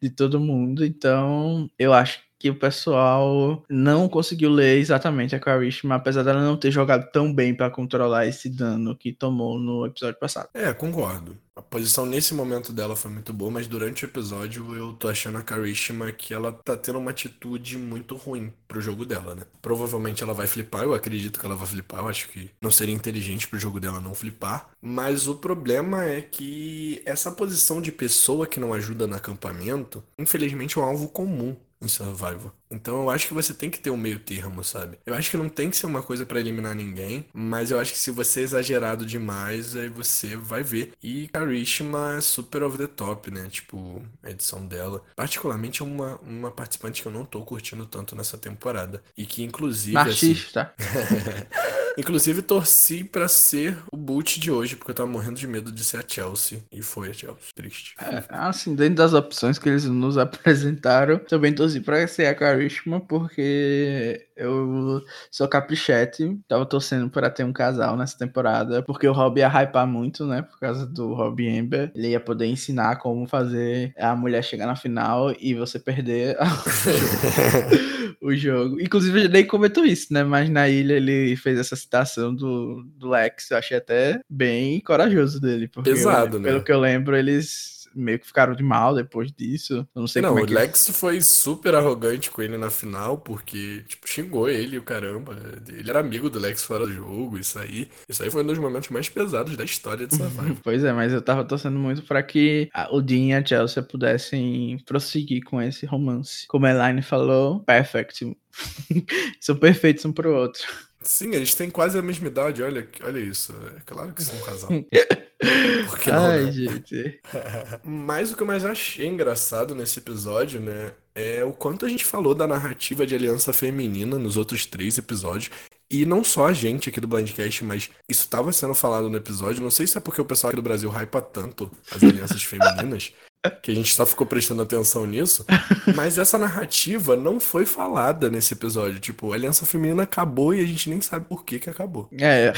de todo mundo, então eu acho que o pessoal não conseguiu ler exatamente a Karishma, apesar dela não ter jogado tão bem para controlar esse dano que tomou no episódio passado. É, concordo. A posição nesse momento dela foi muito boa, mas durante o episódio eu tô achando a Karishma que ela tá tendo uma atitude muito ruim pro jogo dela, né? Provavelmente ela vai flipar, eu acredito que ela vai flipar, eu acho que não seria inteligente pro jogo dela não flipar. Mas o problema é que essa posição de pessoa que não ajuda no acampamento, infelizmente é um alvo comum em Survival. Então eu acho que você tem que ter um meio termo, sabe? Eu acho que não tem que ser uma coisa para eliminar ninguém, mas eu acho que se você é exagerado demais, aí você vai ver. E Karishma é super over the top, né? Tipo, a edição dela. Particularmente é uma, uma participante que eu não tô curtindo tanto nessa temporada. E que inclusive. Machista. Assim... Inclusive, torci para ser o boot de hoje, porque eu tava morrendo de medo de ser a Chelsea. E foi a Chelsea. Triste. É, assim, dentro das opções que eles nos apresentaram, também torci pra ser a Karishma, porque eu sou caprichete. Tava torcendo para ter um casal nessa temporada, porque o Rob ia hypar muito, né? Por causa do Rob Ember. Ele ia poder ensinar como fazer a mulher chegar na final e você perder o jogo. Inclusive, ele nem comentou isso, né? Mas na ilha ele fez essa citação do, do Lex, eu achei até bem corajoso dele. Pesado, eu, né? Pelo que eu lembro, eles meio que ficaram de mal depois disso. Eu não sei não, como é o que... Lex foi super arrogante com ele na final, porque, tipo, xingou ele, o caramba. Ele era amigo do Lex fora do jogo, isso aí. Isso aí foi um dos momentos mais pesados da história de Survivor. pois é, mas eu tava torcendo muito para que o Dean e a Chelsea pudessem prosseguir com esse romance. Como a Elaine falou, perfect. São perfeitos um pro outro. Sim, eles têm quase a mesma idade, olha, olha isso. É claro que são um casal. Por que não, Ai, né? gente. Mas o que eu mais achei engraçado nesse episódio, né, é o quanto a gente falou da narrativa de aliança feminina nos outros três episódios. E não só a gente aqui do Blindcast, mas isso estava sendo falado no episódio. Não sei se é porque o pessoal aqui do Brasil hypa tanto as alianças femininas, que a gente só ficou prestando atenção nisso. Mas essa narrativa não foi falada nesse episódio. Tipo, a aliança feminina acabou e a gente nem sabe por que que acabou. É,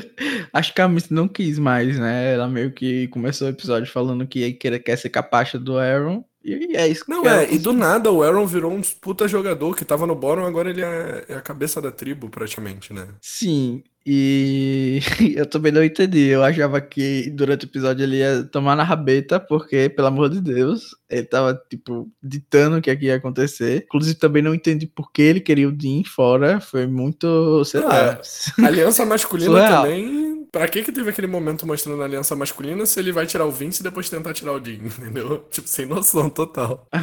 acho que a Miss não quis mais, né? Ela meio que começou o episódio falando que quer, quer ser capacha do Aaron. E é isso que Não, é, e do nada o Aaron virou um puta jogador que tava no bottom, agora ele é, é a cabeça da tribo, praticamente, né? Sim, e eu também não entendi. Eu achava que durante o episódio ele ia tomar na rabeta, porque, pelo amor de Deus, ele tava, tipo, ditando o que, é que ia acontecer. Inclusive, também não entendi por que ele queria o Dean fora. Foi muito, sei Ah, lá. Aliança masculina Surreal. também. Pra que que teve aquele momento mostrando a aliança masculina se ele vai tirar o Vince e depois tentar tirar o Dean, entendeu? Tipo, sem noção total.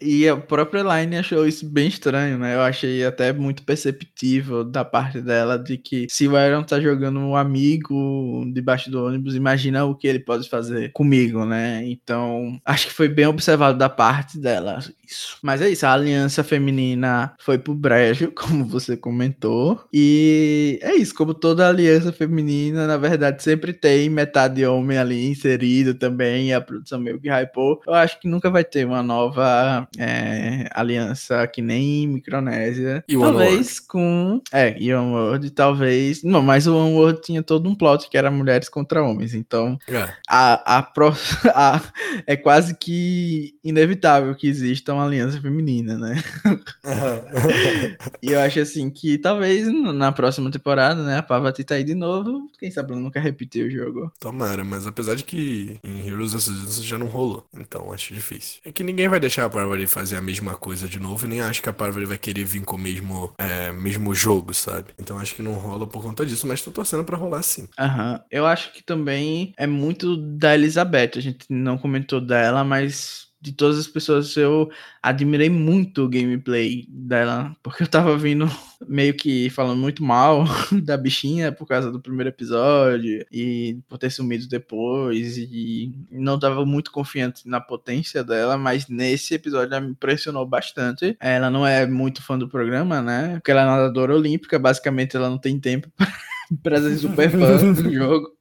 E a própria Elaine achou isso bem estranho, né? Eu achei até muito perceptível da parte dela de que se o Aaron tá jogando um amigo debaixo do ônibus, imagina o que ele pode fazer comigo, né? Então, acho que foi bem observado da parte dela isso. Mas é isso, a aliança feminina foi pro brejo, como você comentou. E é isso, como toda aliança feminina, na verdade, sempre tem metade homem ali inserido também, a produção meio que hypou. Eu acho que nunca vai ter uma nova é, aliança que nem Micronésia. E talvez com. É, e One World, talvez. Não, mas o One World tinha todo um plot que era mulheres contra homens. Então, É. a, a, pró- a- é quase que inevitável que exista uma aliança feminina, né? E eu acho assim que talvez na próxima temporada, né, a Pavati tá aí de novo, quem sabe ela nunca repetir o jogo. Tomara, mas apesar de que em Heroes of Resistance já não rolou, então acho difícil. É que ninguém vai deixar a Parvati fazer a mesma coisa de novo, e nem acho que a Parvati vai querer vir com o mesmo, é, mesmo jogo, sabe? Então acho que não rola por conta disso, mas tô torcendo pra rolar sim. Aham. Eu acho que também é muito da Elizabeth, a gente não comentou dela, mas de todas as pessoas eu admirei muito o gameplay dela, porque eu tava vindo meio que falando muito mal da bichinha por causa do primeiro episódio e por ter sumido depois e não tava muito confiante na potência dela, mas nesse episódio ela me impressionou bastante. Ela não é muito fã do programa, né? Porque ela é nadadora olímpica, basicamente ela não tem tempo pra ser super fã do jogo.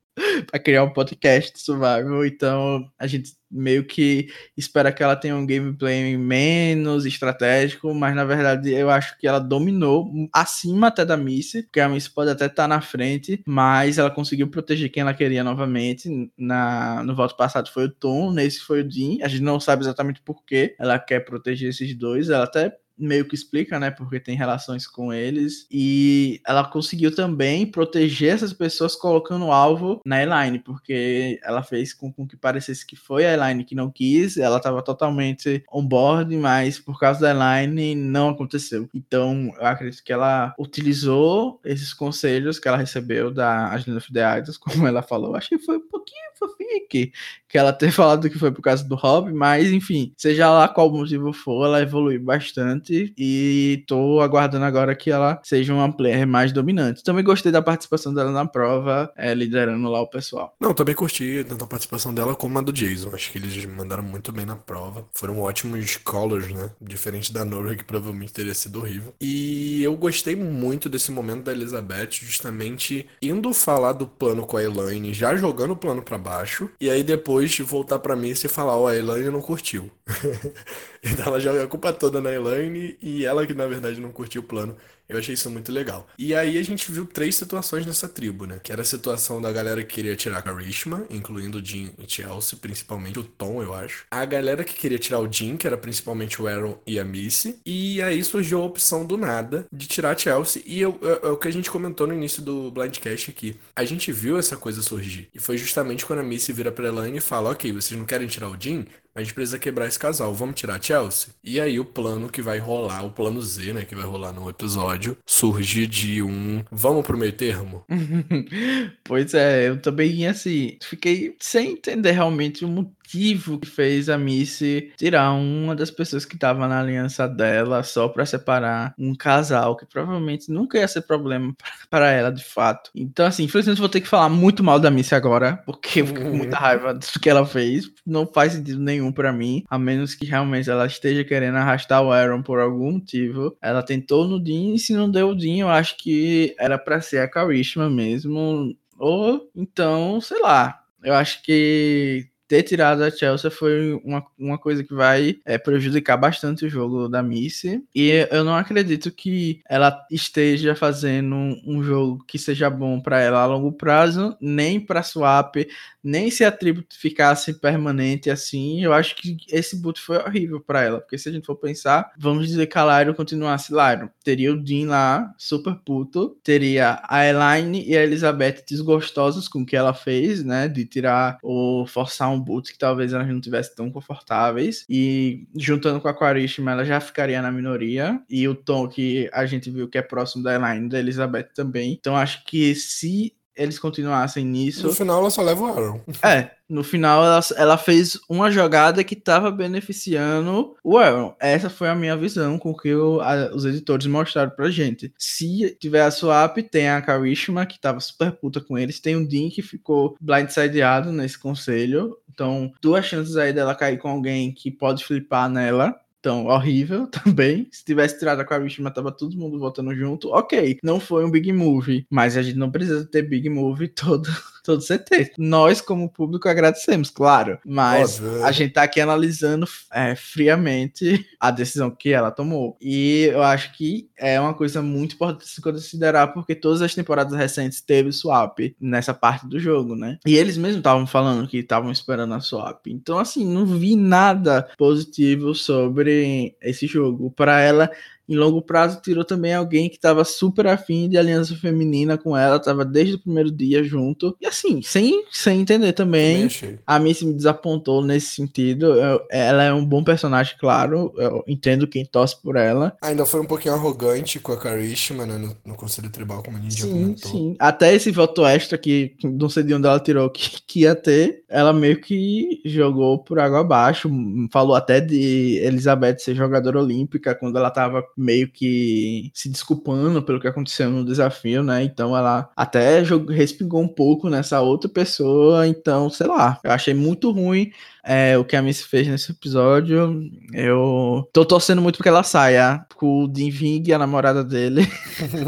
Pra criar um podcast survival, então a gente meio que espera que ela tenha um gameplay menos estratégico, mas na verdade eu acho que ela dominou acima até da Missy, porque a Missy pode até estar na frente, mas ela conseguiu proteger quem ela queria novamente. Na, no voto passado foi o Tom, nesse foi o Dean. A gente não sabe exatamente por que ela quer proteger esses dois, ela até meio que explica, né? Porque tem relações com eles. E ela conseguiu também proteger essas pessoas colocando o alvo na Elaine, porque ela fez com, com que parecesse que foi a Elaine que não quis. Ela estava totalmente on board, mas por causa da Elaine não aconteceu. Então eu acredito que ela utilizou esses conselhos que ela recebeu da Agenda of the como ela falou. Acho que foi um pouquinho fofinho aqui que ela ter falado que foi por causa do Rob, mas enfim, seja lá qual motivo for, ela evoluiu bastante e tô aguardando agora que ela seja uma player mais dominante. Também gostei da participação dela na prova, é, liderando lá o pessoal. Não, também curti tanto a participação dela como a do Jason. Acho que eles mandaram muito bem na prova. Foram ótimos callers, né? Diferente da Nora, que provavelmente teria sido horrível. E eu gostei muito desse momento da Elizabeth, justamente indo falar do plano com a Elaine, já jogando o plano pra baixo, e aí depois voltar pra mim e falar: Ó, a Elaine não curtiu. então ela joga a culpa toda na Elaine e ela que na verdade não curtiu o plano. Eu achei isso muito legal. E aí a gente viu três situações nessa tribo, né? Que era a situação da galera que queria tirar a Karishma, incluindo o Jin e Chelsea, principalmente o Tom, eu acho. A galera que queria tirar o Jin, que era principalmente o Aaron e a Missy. E aí surgiu a opção do nada de tirar a Chelsea. E eu- é é o que a gente comentou no início do Blindcast aqui. A gente viu essa coisa surgir. E foi justamente quando a Missy vira pra Elaine e fala: Ok, vocês não querem tirar o Jin? A gente precisa quebrar esse casal. Vamos tirar Chelsea? E aí o plano que vai rolar, o plano Z, né, que vai rolar no episódio, surge de um vamos pro meio termo? pois é, eu também, assim, fiquei sem entender realmente o motivo que fez a Missy tirar uma das pessoas que tava na aliança dela só pra separar um casal, que provavelmente nunca ia ser problema para ela, de fato. Então, assim, infelizmente vou ter que falar muito mal da Missy agora, porque eu fico com muita raiva do que ela fez. Não faz sentido nenhum pra mim, a menos que realmente ela esteja querendo arrastar o Aaron por algum motivo. Ela tentou no Dean, e se não deu o Dean, eu acho que era pra ser a Karishma mesmo. Ou então, sei lá. Eu acho que ter tirado a Chelsea foi uma, uma coisa que vai é, prejudicar bastante o jogo da Missy. E eu não acredito que ela esteja fazendo um jogo que seja bom para ela a longo prazo, nem para swap, nem se a tribo ficasse permanente assim. Eu acho que esse boot foi horrível para ela, porque se a gente for pensar, vamos dizer que a Lyro continuasse Lyro. Teria o Dean lá, super puto, teria a Elaine e a Elizabeth desgostosos com o que ela fez, né, de tirar ou forçar um um que talvez elas não tivessem tão confortáveis. E juntando com a Quarishma, ela já ficaria na minoria. E o Tom, que a gente viu que é próximo da Elaine, da Elizabeth também. Então acho que se eles continuassem nisso. No final ela só leva o Aaron. É, no final ela, ela fez uma jogada que estava beneficiando o Aaron. Essa foi a minha visão com que o, a, os editores mostraram pra gente. Se tiver a swap, tem a Karishma, que tava super puta com eles, tem o Dean que ficou blindsideado nesse conselho. Então, duas chances aí dela cair com alguém que pode flipar nela. Então, horrível também. Se tivesse tirado a Karishma, tava todo mundo voltando junto. Ok, não foi um big movie, mas a gente não precisa ter big movie todo, todo CT. Nós, como público, agradecemos, claro. Mas Óbvio. a gente tá aqui analisando é, friamente a decisão que ela tomou. E eu acho que é uma coisa muito importante se considerar, porque todas as temporadas recentes teve swap nessa parte do jogo, né? E eles mesmos estavam falando que estavam esperando a swap. Então, assim, não vi nada positivo sobre esse jogo. Para ela, em longo prazo, tirou também alguém que estava super afim de aliança feminina com ela, tava desde o primeiro dia junto. E assim, sem, sem entender também, a Missy me desapontou nesse sentido. Eu- ela é um bom personagem, claro. Eu entendo quem torce por ela. Ainda foi um pouquinho arrogante com a Karishma, né? No, no Conselho Tribal, como a gente já Sim, comentou. sim. Até esse voto extra que não sei de onde ela tirou que, que ia ter, ela meio que jogou por água abaixo. Falou até de Elizabeth ser jogadora olímpica quando ela tava meio que se desculpando pelo que aconteceu no desafio, né? Então ela até respingou um pouco nessa outra pessoa. Então, sei lá, eu achei muito ruim é, o que a Missy fez nesse episódio. Eu tô torcendo muito porque ela saia com o Dean Ving, a namorada dele.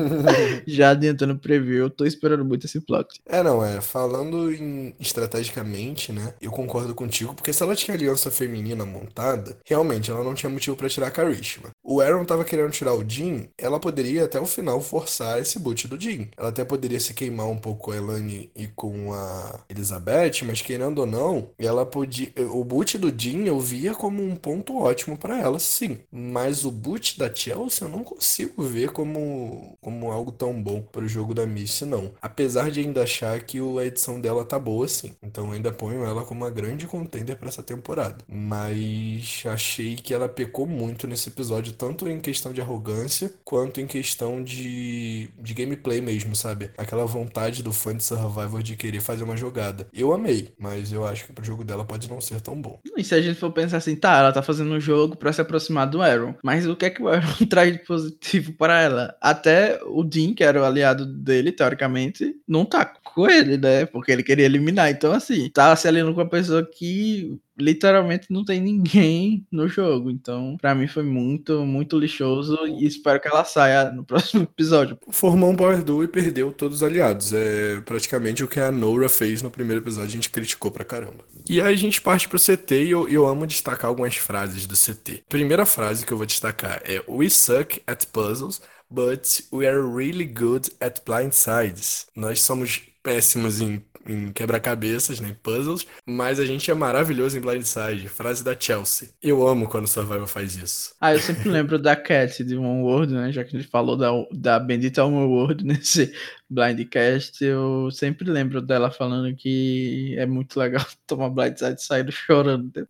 Já adiantando o preview, eu tô esperando muito esse plot. É, não, é. Falando em estrategicamente, né? Eu concordo contigo, porque se ela tinha aliança feminina montada, realmente ela não tinha motivo pra tirar a Karishma. O Aaron tava querendo tirar o Jean, ela poderia até o final forçar esse boot do Jean. Ela até poderia se queimar um pouco com a Elaine e com a Elizabeth, mas querendo ou não, ela podia. O boot do Jean eu via como um ponto ótimo pra ela, sim. Mas o boot da Chelsea eu não consigo ver como, como algo tão bom pro jogo da Missy, não. Apesar de ainda achar que o- a edição dela tá boa, sim. Então eu ainda ponho ela como uma grande contender pra essa temporada. Mas achei que ela pecou muito nesse episódio, tanto em questão de arrogância, quanto em questão de, de gameplay mesmo, sabe? Aquela vontade do fã de Survivor de querer fazer uma jogada. Eu amei, mas eu acho que pro jogo dela pode não ser tão bom. E se a gente for pensar assim, tá, ela tá fazendo um jogo pra se aproximar do Aaron, mas o que é que o Aaron traz de positivo para ela? Até o Dean, que era o aliado dele, teoricamente, não tá com ele, né? Porque ele queria eliminar. Então, assim, tá se aliando com uma pessoa que literalmente não tem ninguém no jogo. Então, pra mim foi muito, muito lixoso e espero que ela saia no próximo episódio. Formou um Power Duo e perdeu todos os aliados. É praticamente o que a Nora fez no primeiro episódio, a gente criticou pra caramba. E aí a gente parte pro CT e eu, eu amo destacar algumas frases do CT. Primeira frase que eu vou destacar é We suck at puzzles, but we are really good at blindsides. Nós somos péssimos em, em quebra-cabeças, né, em puzzles, mas a gente é maravilhoso em blindside. Frase da Chelsea. Eu amo quando o Survivor faz isso. Ah, eu sempre lembro da Cat de One World, né? Já que a gente falou da, da bendita One World nesse Blindcast, eu sempre lembro dela falando que é muito legal tomar blindside e sair chorando.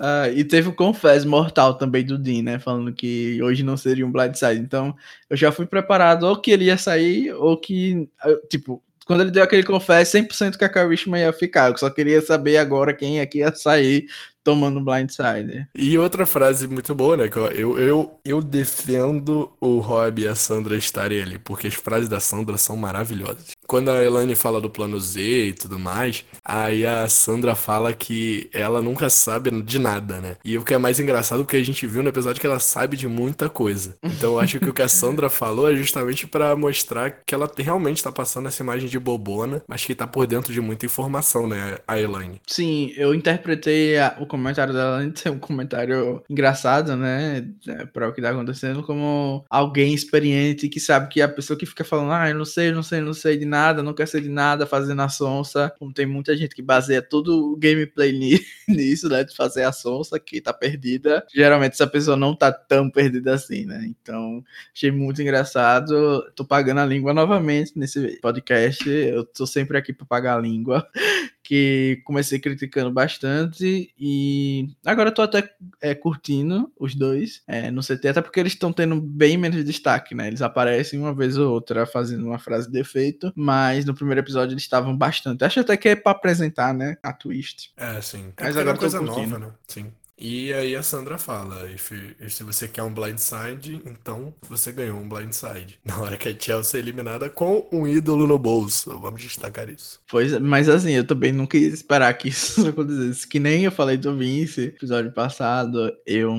Ah, e teve o Confess Mortal também do Dean, né? Falando que hoje não seria um blindside. Então, eu já fui preparado ou que ele ia sair, ou que, ah, tipo, Quando ele deu aquele confesso, 100% que a Karishma ia ficar. Eu só queria saber agora quem é que ia sair tomando blindside. E outra frase muito boa, né? Que eu, eu, eu, eu defendo o Rob e a Sandra estarem ali, porque as frases da Sandra são maravilhosas. Quando a Elaine fala do plano Z e tudo mais, aí a Sandra fala que ela nunca sabe de nada, né? E o que é mais engraçado é que a gente viu no episódio que ela sabe de muita coisa. Então eu acho que o que a Sandra falou é justamente pra mostrar que ela realmente tá passando essa imagem de bobona, mas que tá por dentro de muita informação, né? A Elaine. Sim, eu interpretei a- o comentário antes de ser um comentário engraçado, né? é, Para o que tá acontecendo, como alguém experiente que sabe que a pessoa que fica falando, ah, eu não sei, não sei, não sei de nada, não quer ser de nada, fazendo a sonsa. Como tem muita gente que baseia todo o gameplay ni- nisso, né? De fazer a sonsa, que tá perdida. Geralmente essa pessoa não tá tão perdida assim, né? Então, achei muito engraçado. Tô pagando a língua novamente nesse podcast. Eu tô sempre aqui pra pagar a língua que comecei criticando bastante e agora eu tô até é, curtindo os dois é, no CT, até porque eles estão tendo bem menos destaque, né? Eles aparecem uma vez ou outra fazendo uma frase de efeito, mas no primeiro episódio eles estavam bastante. Acho até que é pra apresentar, né? A twist. É, sim. É Mas porque é agora uma coisa curtindo. nova, né? Sim. E aí a Sandra fala, "If- se você quer um blindside, então você ganhou um blindside. Na hora que a Chelsea é eliminada com um ídolo no bolso. Vamos destacar isso. Pois, mas assim, eu também não quis esperar que isso acontecesse. Que nem eu falei do Vince, episódio passado, eu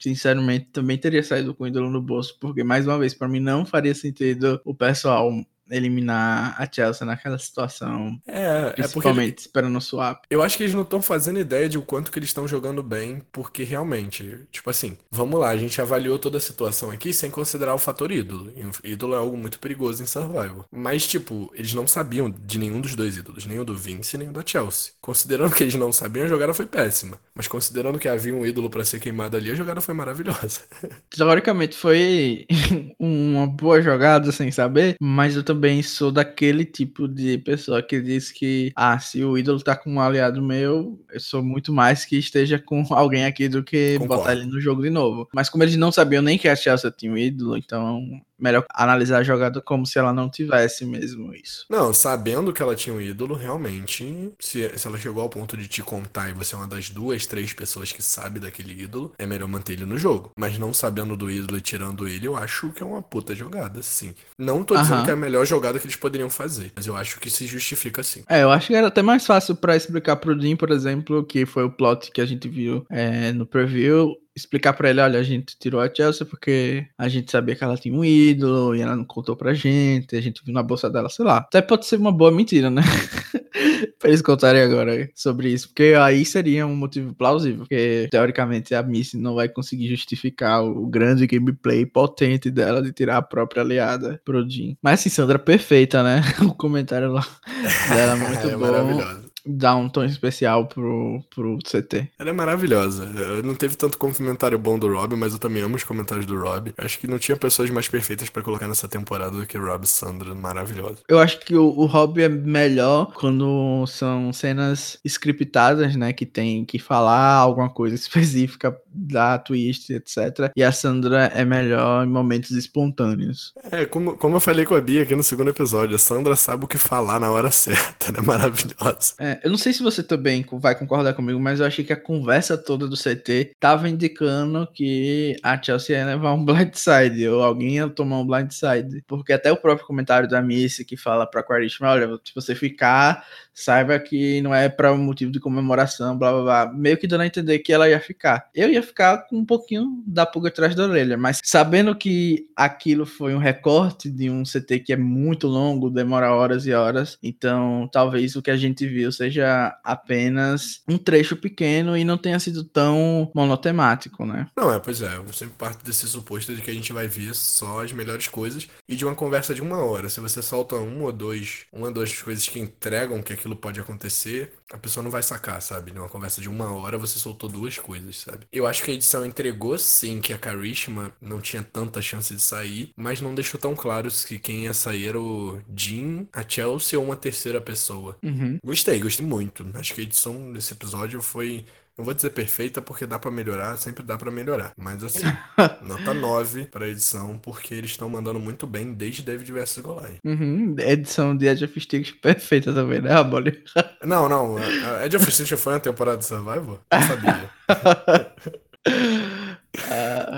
sinceramente também teria saído com o ídolo no bolso, porque mais uma vez, pra mim não faria sentido o pessoal eliminar a Chelsea naquela situação, É, é porque principalmente esperando o swap. eu acho que eles não estão fazendo ideia de o quanto que eles estão jogando bem, porque realmente, tipo assim, vamos lá, a gente avaliou toda a situação aqui sem considerar o fator ídolo. O ídolo é algo muito perigoso em Survival. Mas, tipo, eles não sabiam de nenhum dos dois ídolos, nem o do Vince, nem o da Chelsea. Considerando que eles não sabiam, a jogada foi péssima. Mas considerando que havia um ídolo pra ser queimado ali, a jogada foi maravilhosa. Teoricamente foi uma boa jogada sem saber, mas eu também sou daquele tipo de pessoa que diz que, ah, se o ídolo tá com um aliado meu, eu sou muito mais que esteja com alguém aqui do que Concordo. botar ele no jogo de novo. Mas como eles não sabiam nem que a Chelsea tinha um ídolo, então melhor analisar a jogada como se ela não tivesse mesmo isso. Não, sabendo que ela tinha um ídolo, realmente, se, se ela chegou ao ponto de te contar e você é uma das duas, três pessoas que sabe daquele ídolo, é melhor manter ele no jogo. Mas não sabendo do ídolo e tirando ele, eu acho que é uma puta jogada, sim. Não tô dizendo Aham. que é a melhor jogada que eles poderiam fazer, mas eu acho que se justifica sim. É, eu acho que era até mais fácil pra explicar pro Jim, por exemplo, que foi o plot que a gente viu é, no preview. Explicar pra ele, olha, a gente tirou a Chelsea porque a gente sabia que ela tinha um ídolo e ela não contou pra gente, a gente viu na bolsa dela, sei lá. Até pode ser uma boa mentira, né? pra eles contarem agora sobre isso, porque aí seria um motivo plausível, porque teoricamente a Missy não vai conseguir justificar o grande gameplay potente dela de tirar a própria aliada pro Jim. Mas assim, Sandra, perfeita, né? O comentário lá dela é muito é bom. maravilhosa. Dá um tom especial pro, pro CT. Ela é maravilhosa. Não teve tanto comentário bom do Rob, mas eu também amo os comentários do Rob. Acho que não tinha pessoas mais perfeitas pra colocar nessa temporada do que Rob e Sandra. Maravilhosa. Eu acho que o, o hobby é melhor quando são cenas scriptadas, né? Que tem que falar alguma coisa específica da twist, etc. E a Sandra é melhor em momentos espontâneos. É, como, como eu falei com a Bia aqui no segundo episódio, a Sandra sabe o que falar na hora certa, né? Maravilhosa. É, eu não sei se você também vai concordar comigo, mas eu achei que a conversa toda do CT tava indicando que a Chelsea ia levar um blindside, ou alguém ia tomar um blindside. Porque até o próprio comentário da Missy que fala pra Quaritma, olha, se você ficar, saiba que não é pra um motivo de comemoração, blá blá blá. Meio que dando a entender que ela ia ficar. Eu ia ficar com um pouquinho da pulga atrás da orelha, mas sabendo que aquilo foi um recorte de um CT que é muito longo, demora horas e horas, então talvez o que a gente viu seja apenas um trecho pequeno e não tenha sido tão monotemático, né? Não, é, pois é, eu sempre parto desse suposto de que a gente vai ver só as melhores coisas e de uma conversa de uma hora. Se você solta um ou dois, uma ou duas coisas que entregam que aquilo pode acontecer, a pessoa não vai sacar, sabe? Numa conversa de uma hora você soltou duas coisas, sabe? Eu acho que a edição entregou sim que a Karishma não tinha tanta chance de sair, mas não deixou tão claro que quem ia sair era o Jean, a Chelsea ou uma terceira pessoa. Uhum. Gostei, gostei muito. Acho que a edição desse episódio foi Não vou dizer perfeita porque dá pra melhorar, sempre dá pra melhorar. Mas assim, nota 9 pra edição, porque eles estão mandando muito bem desde David vs Goliath. Uhum, edição de Edge of Steel perfeita também, né, Raboli? Não, não, a Edge of Steel foi uma temporada de Survivor? Não sabia.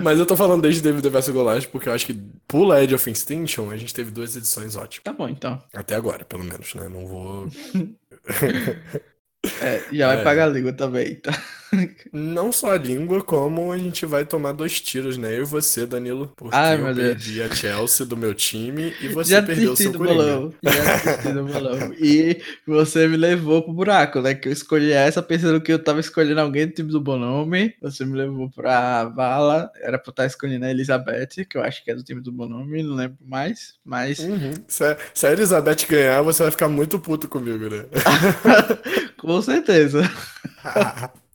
Mas eu tô falando desde David vs Goliath porque eu acho que pula Edge of Extinction, a gente teve duas edições ótimas. Tá bom, então. Até agora, pelo menos, né? Não vou. É, já vai É. pagar a língua também, tá? Não só a língua, como a gente vai tomar dois tiros, né? Eu e você, Danilo. Porque Ai, eu meu Deus. perdi a Chelsea do meu time e você já perdeu seu do bolão. Já do bolão. E você me levou pro buraco, né? Que eu escolhi essa pensando que eu tava escolhendo alguém do time do Bonome. Você me levou pra vala. Era pra eu estar escolhendo a Elizabeth, que eu acho que é do time do Bonome, não lembro mais. Mas Uhum. Se, a, se a Elizabeth ganhar, você vai ficar muito puto comigo, né? com certeza.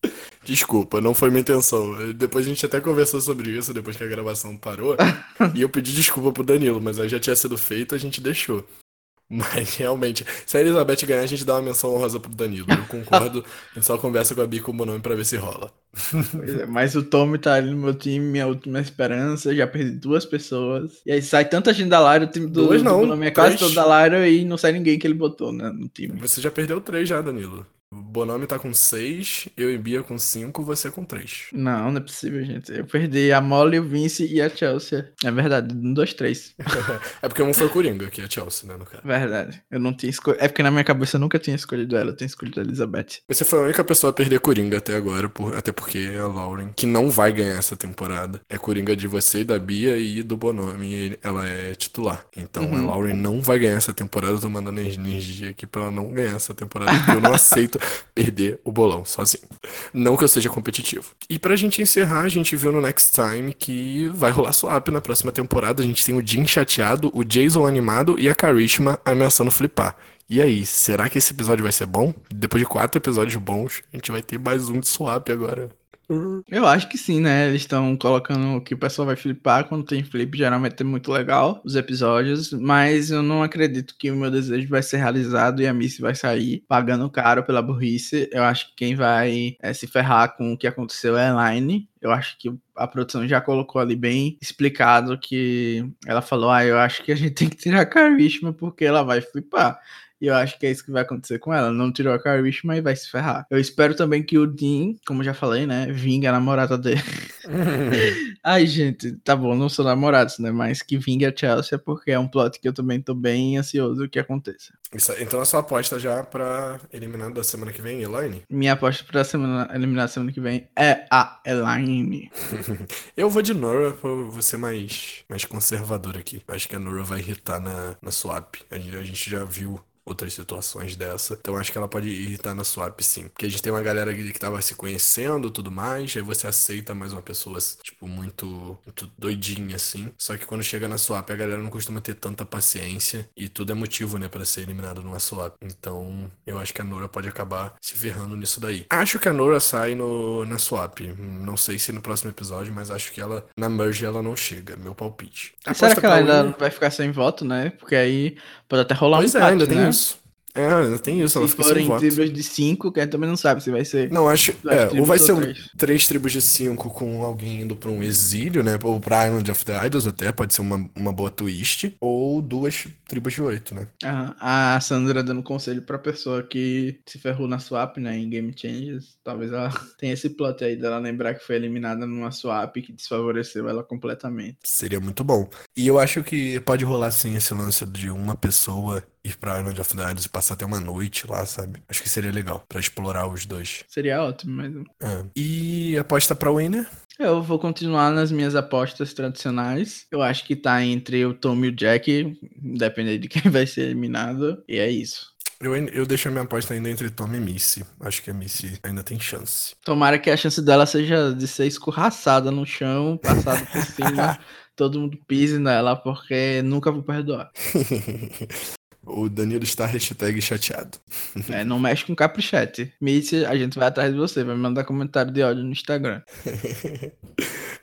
Desculpa, não foi minha intenção. Depois a gente até conversou sobre isso, depois que a gravação parou. e eu pedi desculpa pro Danilo, mas aí já tinha sido feito, a gente deixou. Mas realmente, se a Elizabeth ganhar, a gente dá uma menção honrosa pro Danilo. Eu concordo, a gente só conversa com a Bi com o Bonome pra ver se rola. É, Mas o Tommy tá ali no meu time, minha última esperança. Já perdi duas pessoas. E aí sai tanta gente da Lyra, o time do, Duas do não, Bonome é quase todo da Lyra e não sai ninguém que ele botou né, no time. Você já perdeu três já, Danilo. O Bonome tá com seis, eu e Bia com cinco, você com três. Não, não é possível, gente. Eu perdi a Molly, o Vince e a Chelsea. É verdade, um, dois, três. É porque um foi o Coringa, que é Chelsea, né, no caso. Verdade. Eu não tinha escolhido. É porque na minha cabeça eu nunca tinha escolhido ela, eu tinha escolhido a Elizabeth. Você foi a única pessoa a perder Coringa até agora, por- até porque a Lauren, que não vai ganhar essa temporada, é Coringa de você e da Bia e do Bonome, ele- ela é titular. Então Uhum. a Lauren não vai ganhar essa temporada, eu tô mandando energia aqui pra ela não ganhar essa temporada, porque eu não aceito perder o bolão sozinho. Não que eu seja competitivo. E pra gente encerrar, a gente viu no Next Time que vai rolar swap na próxima temporada. A gente tem o Jim chateado, o Jason animado e a Karishma ameaçando flipar. E aí, será que esse episódio vai ser bom? Depois de quatro episódios bons, a gente vai ter mais um de swap agora. Eu acho que sim, né? Eles estão colocando que o pessoal vai flipar. Quando tem flip, geralmente é muito legal os episódios. Mas eu não acredito que o meu desejo vai ser realizado e a Missy vai sair pagando caro pela burrice. Eu acho que quem vai eh, se ferrar com o que aconteceu é a Elaine. Eu acho que a produção já colocou ali bem explicado que ela falou: Ah, eu acho que a gente tem que tirar a Karishma porque ela vai flipar. E eu acho que é isso que vai acontecer com ela. Não tirou a Karishma e vai se ferrar. Eu espero também que o Dean, como já falei, né? Vingue a namorada dele. Ai, gente, tá bom, não sou namorados, né? Mas que vingue a Chelsea porque é um plot que eu também tô bem ansioso que aconteça. Isso- então a sua aposta já pra eliminado da semana que vem, Elaine? Minha aposta pra semana, eliminar semana que vem é a Elaine. Eu vou de Nora, vou ser mais, mais conservador aqui. Acho que a Nora vai irritar na, na swap. A gente, a gente já viu outras situações dessa. Então acho que ela pode irritar na swap, sim. Porque a gente tem uma galera que tava se conhecendo e tudo mais. Aí você aceita mais uma pessoa, tipo, muito, muito doidinha, assim. Só que quando chega na swap, a galera não costuma ter tanta paciência. E tudo é motivo, né, pra ser eliminado numa swap. Então eu acho que a Nora pode acabar se ferrando nisso daí. Acho que a Nora sai no, na swap. Não sei se no próximo episódio, mas acho que ela, na merge, ela não chega. Meu palpite. Será que ela ainda vai ficar sem voto, né? Porque aí pode até rolar Pois um é, empate, ainda tem né? Isso. É, tem isso, ela Se fica sem voto. tribos de 5, que também não sabe se vai ser. Não, acho. É, ou vai ser três? três tribos de cinco com alguém indo pra um exílio, né? Ou pra Island of the Idols até, pode ser uma, uma boa twist. Ou duas tribos de oito, né? Aham. A Sandra dando conselho pra pessoa que se ferrou na swap, né? Em Game Changes. Talvez ela tenha esse plot aí dela lembrar que foi eliminada numa swap que desfavoreceu ela completamente. Seria muito bom. E eu acho que pode rolar sim esse lance de uma pessoa ir pra Island of the Idols e passar até uma noite lá, sabe? Acho que seria legal pra explorar os dois. Seria ótimo, mas. É. E aposta pra Winner? Eu vou continuar nas minhas apostas tradicionais. Eu acho que tá entre o Tom e o Jack, dependendo de quem vai ser eliminado. E é isso. Eu, eu deixo a minha aposta ainda entre Tom e Missy. Acho que a Missy ainda tem chance. Tomara que a chance dela seja de ser escorraçada no chão, passada por cima, todo mundo pise nela, porque nunca vou perdoar. o Danilo está hashtag chateado. É, não mexe com caprichete. Mitch, a gente vai atrás de você, vai me mandar comentário de ódio no Instagram.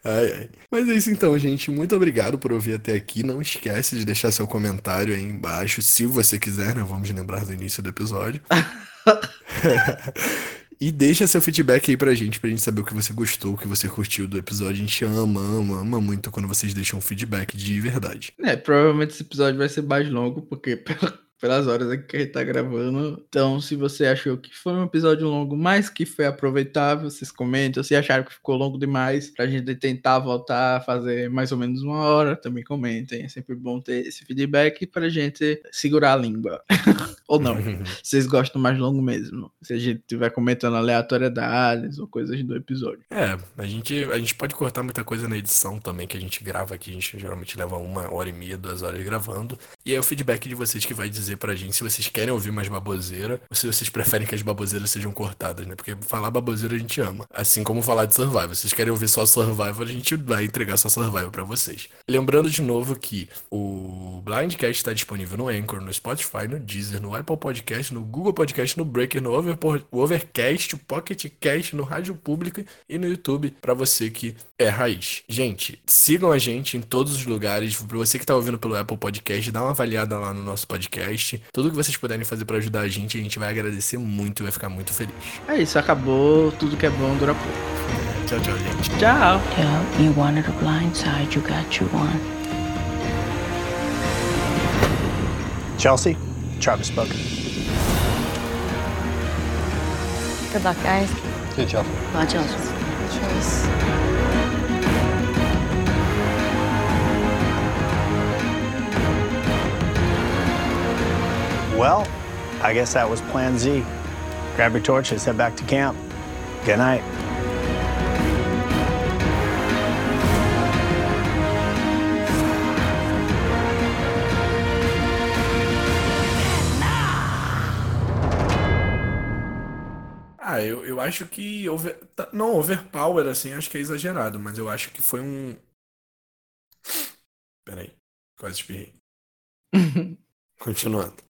Ai, ai. Mas é isso então, gente. Muito obrigado por ouvir até aqui. Não esquece de deixar seu comentário aí embaixo, se você quiser, né? Vamos lembrar do início do episódio. E deixa seu feedback aí pra gente, pra gente saber o que você gostou, o que você curtiu do episódio. A gente ama, ama, ama muito quando vocês deixam feedback de verdade. É, provavelmente esse episódio vai ser mais longo, porque pelas horas aqui que a gente tá gravando. Então, se você achou que foi um episódio longo, mas que foi aproveitável, vocês comentem. Se acharam que ficou longo demais, pra gente tentar voltar a fazer mais ou menos uma hora, também comentem. É sempre bom ter esse feedback pra gente segurar a língua. ou não. Vocês gostam mais longo mesmo. Se a gente estiver comentando aleatoriedades ou coisas do episódio. É, a gente, a gente pode cortar muita coisa na edição também, que a gente grava aqui. A gente geralmente leva uma hora e meia, duas horas gravando. E é o feedback de vocês que vai dizer pra gente se vocês querem ouvir mais baboseira ou se vocês preferem que as baboseiras sejam cortadas, né? Porque falar baboseira a gente ama. Assim como falar de Survival. Se vocês querem ouvir só Survival, a gente vai entregar só Survival pra vocês. Lembrando de novo que o Blindcast está disponível no Anchor, no Spotify, no Deezer, no Apple Podcast, no Google Podcast, no Breaker, no Over, Overcast, o Pocket Cast, no Rádio Pública e no YouTube pra você que é raiz. Gente, sigam a gente em todos os lugares. Pra você que tá ouvindo pelo Apple Podcast, dá uma avaliada lá no nosso podcast. Tudo que vocês puderem fazer pra ajudar a gente, a gente vai agradecer muito e vai ficar muito feliz. É isso, acabou. Tudo que é bom dura pouco. Tchau, tchau, gente. Tchau! Tell you wanted a blind side, you got you one. Chelsea, Travis spoken. Good luck, guys. See you, Chelsea. Bye, Chelsea. Well, I guess that was Plan Z. Grab your torches, head back to camp. Good night. Ah, eu, eu acho que over, tá- não overpower assim, acho que é exagerado, mas eu acho que foi um Peraí, quase espirrei. Continuando.